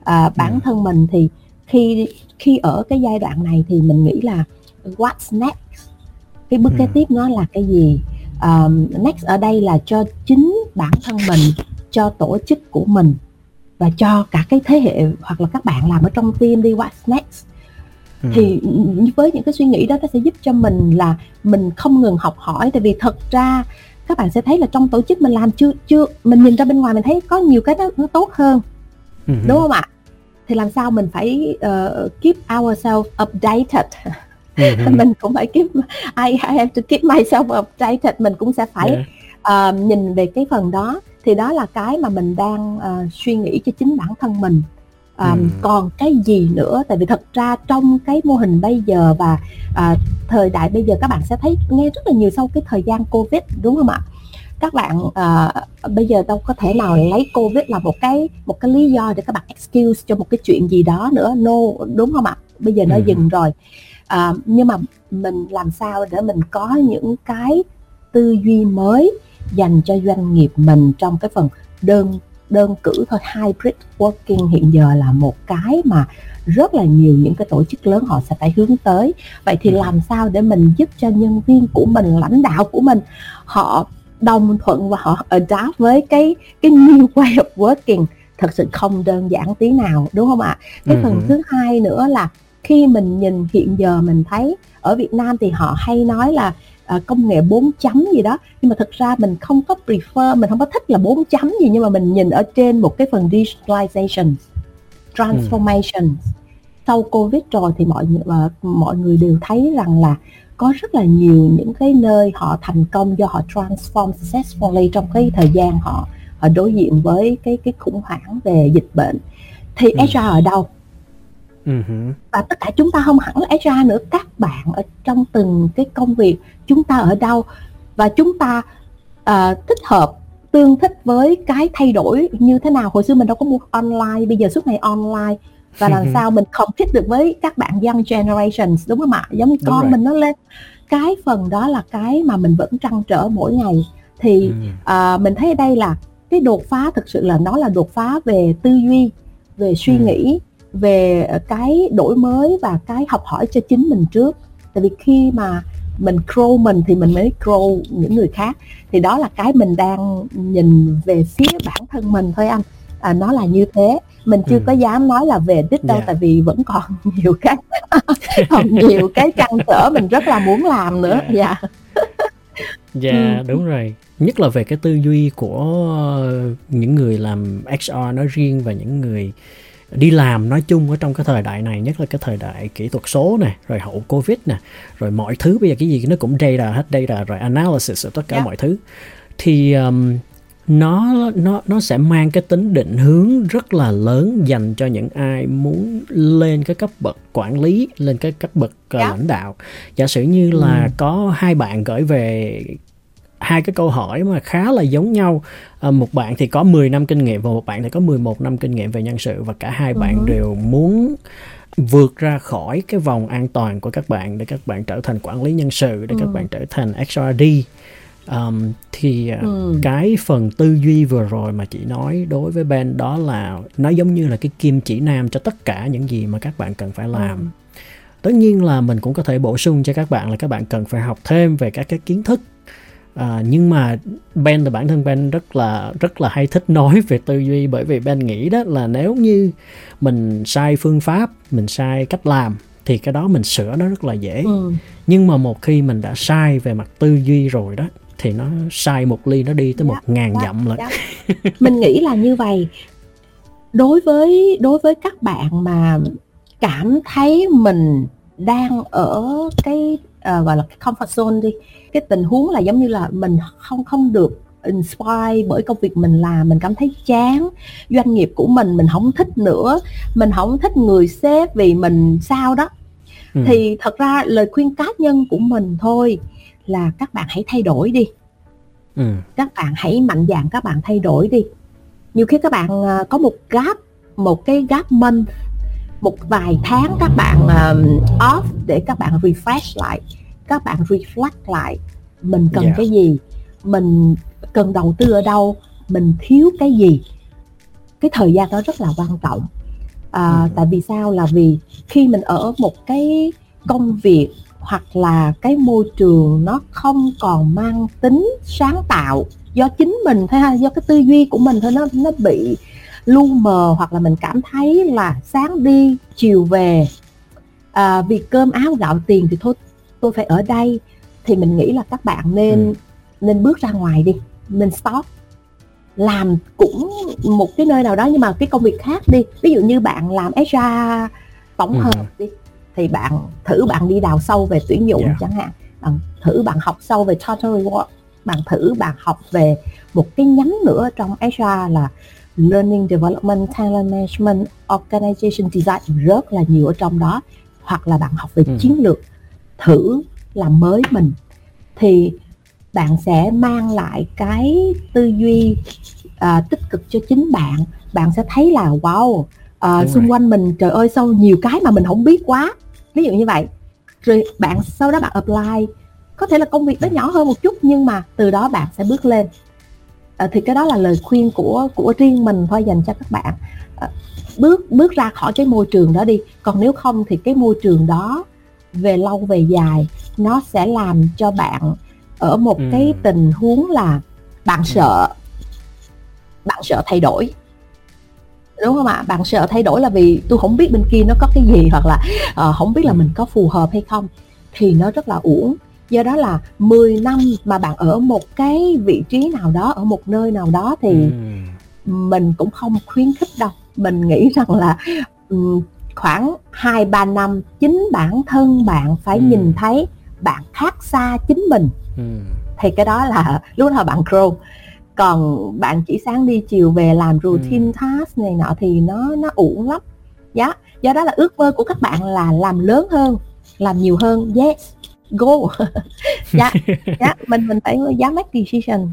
à, bản ừ. thân mình thì khi khi ở cái giai đoạn này thì mình nghĩ là what's next cái bước kế ừ. tiếp nó là cái gì um, next ở đây là cho chính bản thân mình cho tổ chức của mình và cho cả cái thế hệ hoặc là các bạn làm ở trong team đi what's next ừ. thì với những cái suy nghĩ đó nó sẽ giúp cho mình là mình không ngừng học hỏi tại vì thật ra các bạn sẽ thấy là trong tổ chức mình làm chưa chưa mình nhìn ra bên ngoài mình thấy có nhiều cái nó, nó tốt hơn uh-huh. đúng không ạ thì làm sao mình phải uh, keep ourselves updated mm-hmm. mình cũng phải keep I, I have to keep myself updated mình cũng sẽ phải yeah. uh, nhìn về cái phần đó thì đó là cái mà mình đang uh, suy nghĩ cho chính bản thân mình um, ừ. còn cái gì nữa? Tại vì thật ra trong cái mô hình bây giờ và uh, thời đại bây giờ các bạn sẽ thấy nghe rất là nhiều sau cái thời gian covid đúng không ạ? Các bạn uh, bây giờ đâu có thể nào lấy covid là một cái một cái lý do để các bạn excuse cho một cái chuyện gì đó nữa. No đúng không ạ? Bây giờ nó ừ. dừng rồi. Uh, nhưng mà mình làm sao để mình có những cái tư duy mới dành cho doanh nghiệp mình trong cái phần đơn đơn cử thôi hybrid working hiện giờ là một cái mà rất là nhiều những cái tổ chức lớn họ sẽ phải hướng tới vậy thì ừ. làm sao để mình giúp cho nhân viên của mình lãnh đạo của mình họ đồng thuận và họ adapt với cái cái new way of working thật sự không đơn giản tí nào đúng không ạ cái phần ừ. thứ hai nữa là khi mình nhìn hiện giờ mình thấy ở Việt Nam thì họ hay nói là à, công nghệ 4 chấm gì đó nhưng mà thực ra mình không có prefer mình không có thích là 4 chấm gì nhưng mà mình nhìn ở trên một cái phần digitalization transformation ừ. sau covid rồi thì mọi người mọi người đều thấy rằng là có rất là nhiều những cái nơi họ thành công do họ transform successfully trong cái thời gian họ họ đối diện với cái cái khủng hoảng về dịch bệnh thì ừ. HR ở đâu Uh-huh. và tất cả chúng ta không hẳn là HR nữa. Các bạn ở trong từng cái công việc chúng ta ở đâu. Và chúng ta uh, thích hợp tương thích với cái thay đổi như thế nào. Hồi xưa mình đâu có mua online bây giờ suốt ngày online. Và làm sao mình không thích được với các bạn young generations đúng không ạ? Giống như con mình nó lên. Cái phần đó là cái mà mình vẫn trăn trở mỗi ngày. Thì uh, mình thấy đây là cái đột phá thực sự là nó là đột phá về tư duy về suy ừ. nghĩ về cái đổi mới và cái học hỏi cho chính mình trước tại vì khi mà mình grow mình thì mình mới grow những người khác thì đó là cái mình đang nhìn về phía bản thân mình thôi anh à, nó là như thế mình chưa ừ. có dám nói là về đích đâu yeah. Dạ. tại vì vẫn còn nhiều cái còn nhiều cái trăn trở mình rất là muốn làm nữa dạ dạ yeah, ừ. đúng rồi nhất là về cái tư duy của những người làm HR nói riêng và những người đi làm nói chung ở trong cái thời đại này nhất là cái thời đại kỹ thuật số nè rồi hậu covid nè rồi mọi thứ bây giờ cái gì nó cũng data hết data rồi analysis rồi tất cả yeah. mọi thứ thì um, nó nó nó sẽ mang cái tính định hướng rất là lớn dành cho những ai muốn lên cái cấp bậc quản lý lên cái cấp bậc uh, lãnh đạo giả sử như là ừ. có hai bạn gửi về hai cái câu hỏi mà khá là giống nhau à, một bạn thì có 10 năm kinh nghiệm và một bạn thì có 11 năm kinh nghiệm về nhân sự và cả hai bạn uh-huh. đều muốn vượt ra khỏi cái vòng an toàn của các bạn để các bạn trở thành quản lý nhân sự để uh-huh. các ừ. bạn trở thành HRD um, thì uh, cái phần tư duy vừa rồi mà chị nói đối với Ben đó là nó giống như là cái kim chỉ nam cho tất cả những gì mà các bạn cần phải làm uh tất nhiên là mình cũng có thể bổ sung cho các bạn là các bạn cần phải học thêm về các cái kiến thức à, nhưng mà Ben là bản thân Ben rất là rất là hay thích nói về tư duy bởi vì Ben nghĩ đó là nếu như mình sai phương pháp mình sai cách làm thì cái đó mình sửa nó rất là dễ ừ. nhưng mà một khi mình đã sai về mặt tư duy rồi đó thì nó sai một ly nó đi tới một dạ, ngàn dạ, dặm lận dạ. mình nghĩ là như vậy đối với đối với các bạn mà cảm thấy mình đang ở cái uh, gọi là cái comfort zone đi. Cái tình huống là giống như là mình không không được inspire bởi công việc mình làm mình cảm thấy chán. Doanh nghiệp của mình mình không thích nữa. Mình không thích người sếp vì mình sao đó. Ừ. thì thật ra lời khuyên cá nhân của mình thôi là các bạn hãy thay đổi đi. Ừ. các bạn hãy mạnh dạn các bạn thay đổi đi. Nhiều khi các bạn à, có một gap một cái gap month một vài tháng các bạn uh, off để các bạn refresh lại các bạn reflect lại mình cần yeah. Dạ. cái gì mình cần đầu tư ở đâu mình thiếu cái gì cái thời gian đó rất là quan trọng à, ừ. tại vì sao là vì khi mình ở một cái công việc hoặc là cái môi trường nó không còn mang tính sáng tạo do chính mình thôi ha do cái tư duy của mình thôi nó nó bị lu mờ hoặc là mình cảm thấy là sáng đi chiều về à, vì cơm áo gạo tiền thì thôi tôi phải ở đây thì mình nghĩ là các bạn nên ừ. nên bước ra ngoài đi nên stop làm cũng một cái nơi nào đó nhưng mà cái công việc khác đi ví dụ như bạn làm HR tổng hợp ừ. đi thì bạn thử bạn đi đào sâu về tuyển dụng yeah. chẳng hạn bạn thử bạn học sâu về total reward bạn thử bạn học về một cái nhánh nữa trong HR là learning development talent management organization design rất là nhiều ở trong đó. Hoặc là bạn học về ừ. chiến lược thử làm mới mình. Thì bạn sẽ mang lại cái tư duy uh, tích cực cho chính bạn. Bạn sẽ thấy là wow uh, xung rồi. quanh mình trời ơi sao nhiều cái mà mình không biết quá. Ví dụ như vậy. Rồi bạn sau đó bạn apply. Có thể là công việc nó nhỏ hơn một chút nhưng mà từ đó bạn sẽ bước lên à, thì cái đó là lời khuyên của của riêng mình thôi dành cho các bạn. À, bước bước ra khỏi cái môi trường đó đi. Còn nếu không thì cái môi trường đó về lâu về dài nó sẽ làm cho bạn ở một ừ. cái tình huống là bạn sợ bạn sợ thay đổi. Đúng không ạ? Bạn sợ thay đổi là vì tôi không biết bên kia nó có cái gì hoặc là uh, không biết là mình có phù hợp hay không. Thì nó rất là uổng do đó là 10 năm mà bạn ở một cái vị trí nào đó ở một nơi nào đó thì ừ. mình cũng không khuyến khích đâu mình nghĩ rằng là um, khoảng 2 3 năm chính bản thân bạn phải ừ. nhìn thấy bạn khác xa chính mình ừ. thì cái đó là lúc đó bạn grow còn bạn chỉ sáng đi chiều về làm routine ừ. task này nọ thì nó nó uổng lắm giá do đó là ước mơ của các bạn là làm lớn hơn làm nhiều hơn yes go dạ dạ mình mình phải dám make decision.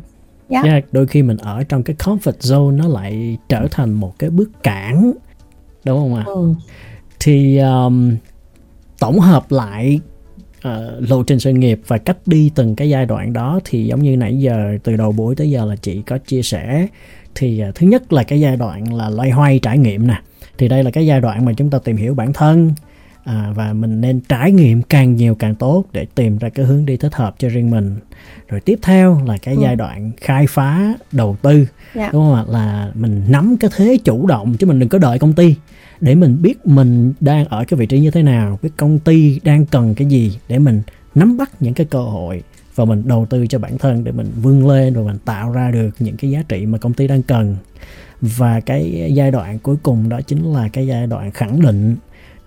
Dạ. Yeah, đôi khi mình ở trong cái comfort zone nó lại trở thành một cái bước cản đúng không ạ? Ừ. thì um, tổng hợp lại uh, lộ trình sự nghiệp và cách đi từng cái giai đoạn đó thì giống như nãy giờ từ đầu buổi tới giờ là chị có chia sẻ. Thì uh, thứ nhất là cái giai đoạn là loay hoay trải nghiệm nè. Thì đây là cái giai đoạn mà chúng ta tìm hiểu bản thân à, và mình nên trải nghiệm càng nhiều càng tốt để tìm ra cái hướng đi thích hợp cho riêng mình rồi tiếp theo là cái ừ. giai đoạn khai phá đầu tư yeah. Dạ. đúng không ạ là mình nắm cái thế chủ động chứ mình đừng có đợi công ty để mình biết mình đang ở cái vị trí như thế nào biết công ty đang cần cái gì để mình nắm bắt những cái cơ hội và mình đầu tư cho bản thân để mình vươn lên rồi mình tạo ra được những cái giá trị mà công ty đang cần và cái giai đoạn cuối cùng đó chính là cái giai đoạn khẳng định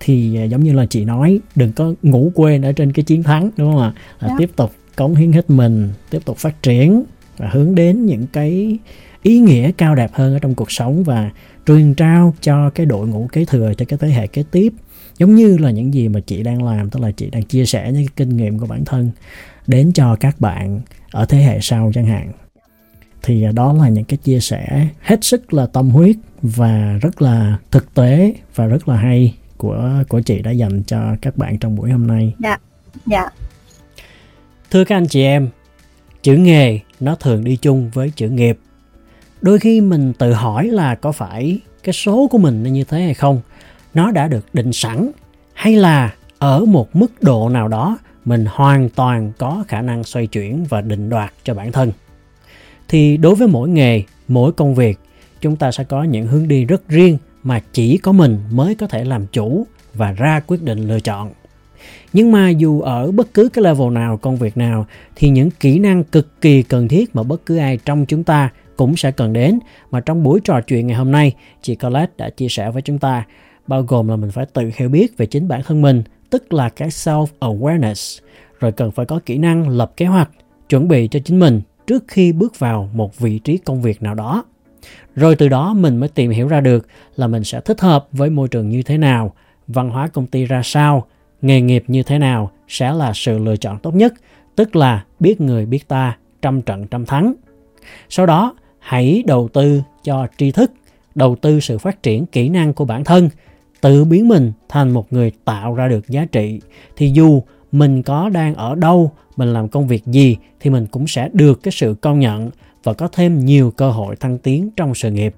thì à, giống như là chị nói đừng có ngủ quên ở trên cái chiến thắng đúng không ạ yeah. Dạ. tiếp tục cống hiến hết mình tiếp tục phát triển và hướng đến những cái ý nghĩa cao đẹp hơn ở trong cuộc sống và truyền trao cho cái đội ngũ kế thừa cho cái thế hệ kế tiếp giống như là những gì mà chị đang làm tức là chị đang chia sẻ những cái kinh nghiệm của bản thân đến cho các bạn ở thế hệ sau chẳng hạn thì đó là những cái chia sẻ hết sức là tâm huyết và rất là thực tế và rất là hay của của chị đã dành cho các bạn trong buổi hôm nay. Dạ. Dạ. Thưa các anh chị em, chữ nghề nó thường đi chung với chữ nghiệp. Đôi khi mình tự hỏi là có phải cái số của mình như thế hay không? Nó đã được định sẵn hay là ở một mức độ nào đó mình hoàn toàn có khả năng xoay chuyển và định đoạt cho bản thân. Thì đối với mỗi nghề, mỗi công việc, chúng ta sẽ có những hướng đi rất riêng mà chỉ có mình mới có thể làm chủ và ra quyết định lựa chọn. Nhưng mà dù ở bất cứ cái level nào, công việc nào thì những kỹ năng cực kỳ cần thiết mà bất cứ ai trong chúng ta cũng sẽ cần đến. Mà trong buổi trò chuyện ngày hôm nay chị Colette đã chia sẻ với chúng ta bao gồm là mình phải tự hiểu biết về chính bản thân mình tức là cái self awareness rồi cần phải có kỹ năng lập kế hoạch chuẩn bị cho chính mình trước khi bước vào một vị trí công việc nào đó rồi từ đó mình mới tìm hiểu ra được là mình sẽ thích hợp với môi trường như thế nào, văn hóa công ty ra sao, nghề nghiệp như thế nào sẽ là sự lựa chọn tốt nhất, tức là biết người biết ta trăm trận trăm thắng. Sau đó, hãy đầu tư cho tri thức, đầu tư sự phát triển kỹ năng của bản thân, tự biến mình thành một người tạo ra được giá trị. Thì dù mình có đang ở đâu, mình làm công việc gì thì mình cũng sẽ được cái sự công nhận và có thêm nhiều cơ hội thăng tiến trong sự nghiệp.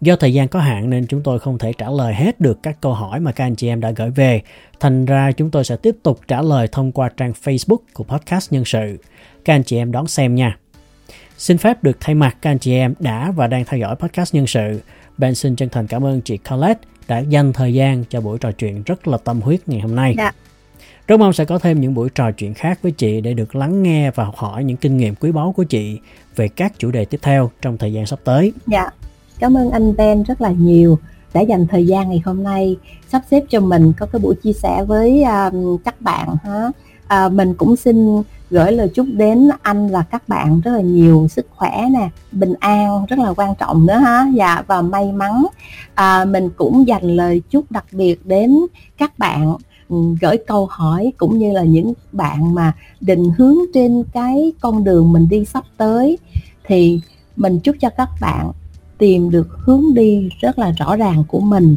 Do thời gian có hạn nên chúng tôi không thể trả lời hết được các câu hỏi mà các anh chị em đã gửi về. Thành ra chúng tôi sẽ tiếp tục trả lời thông qua trang Facebook của Podcast Nhân sự. Các anh chị em đón xem nha. Xin phép được thay mặt các anh chị em đã và đang theo dõi Podcast Nhân sự. Ben xin chân thành cảm ơn chị Colette đã dành thời gian cho buổi trò chuyện rất là tâm huyết ngày hôm nay. Dạ. Rất mong sẽ có thêm những buổi trò chuyện khác với chị để được lắng nghe và học hỏi những kinh nghiệm quý báu của chị về các chủ đề tiếp theo trong thời gian sắp tới. Dạ, cảm ơn anh Ben rất là nhiều đã dành thời gian ngày hôm nay sắp xếp cho mình có cái buổi chia sẻ với um, các bạn ha. À, mình cũng xin gửi lời chúc đến anh và các bạn rất là nhiều sức khỏe nè bình an rất là quan trọng nữa ha dạ và may mắn à, mình cũng dành lời chúc đặc biệt đến các bạn gửi câu hỏi cũng như là những bạn mà định hướng trên cái con đường mình đi sắp tới. Thì mình chúc cho các bạn tìm được hướng đi rất là rõ ràng của mình.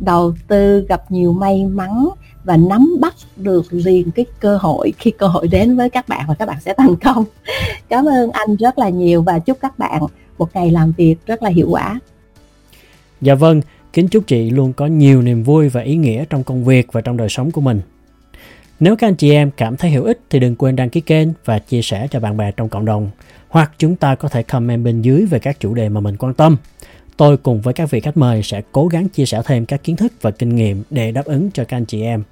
Đầu tư, gặp nhiều may mắn và nắm bắt được liền cái cơ hội, khi cơ hội đến với các bạn và các bạn sẽ thành công. Cảm ơn anh rất là nhiều và chúc các bạn một ngày làm việc rất là hiệu quả. Dạ vâng kính chúc chị luôn có nhiều niềm vui và ý nghĩa trong công việc và trong đời sống của mình nếu các anh chị em cảm thấy hữu ích thì đừng quên đăng ký kênh và chia sẻ cho bạn bè trong cộng đồng hoặc chúng ta có thể comment bên dưới về các chủ đề mà mình quan tâm tôi cùng với các vị khách mời sẽ cố gắng chia sẻ thêm các kiến thức và kinh nghiệm để đáp ứng cho các anh chị em.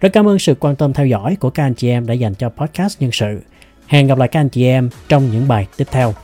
Rất cảm ơn sự quan tâm theo dõi của các anh chị em đã dành cho podcast nhân sự. Hẹn gặp lại các anh chị em trong những bài tiếp theo.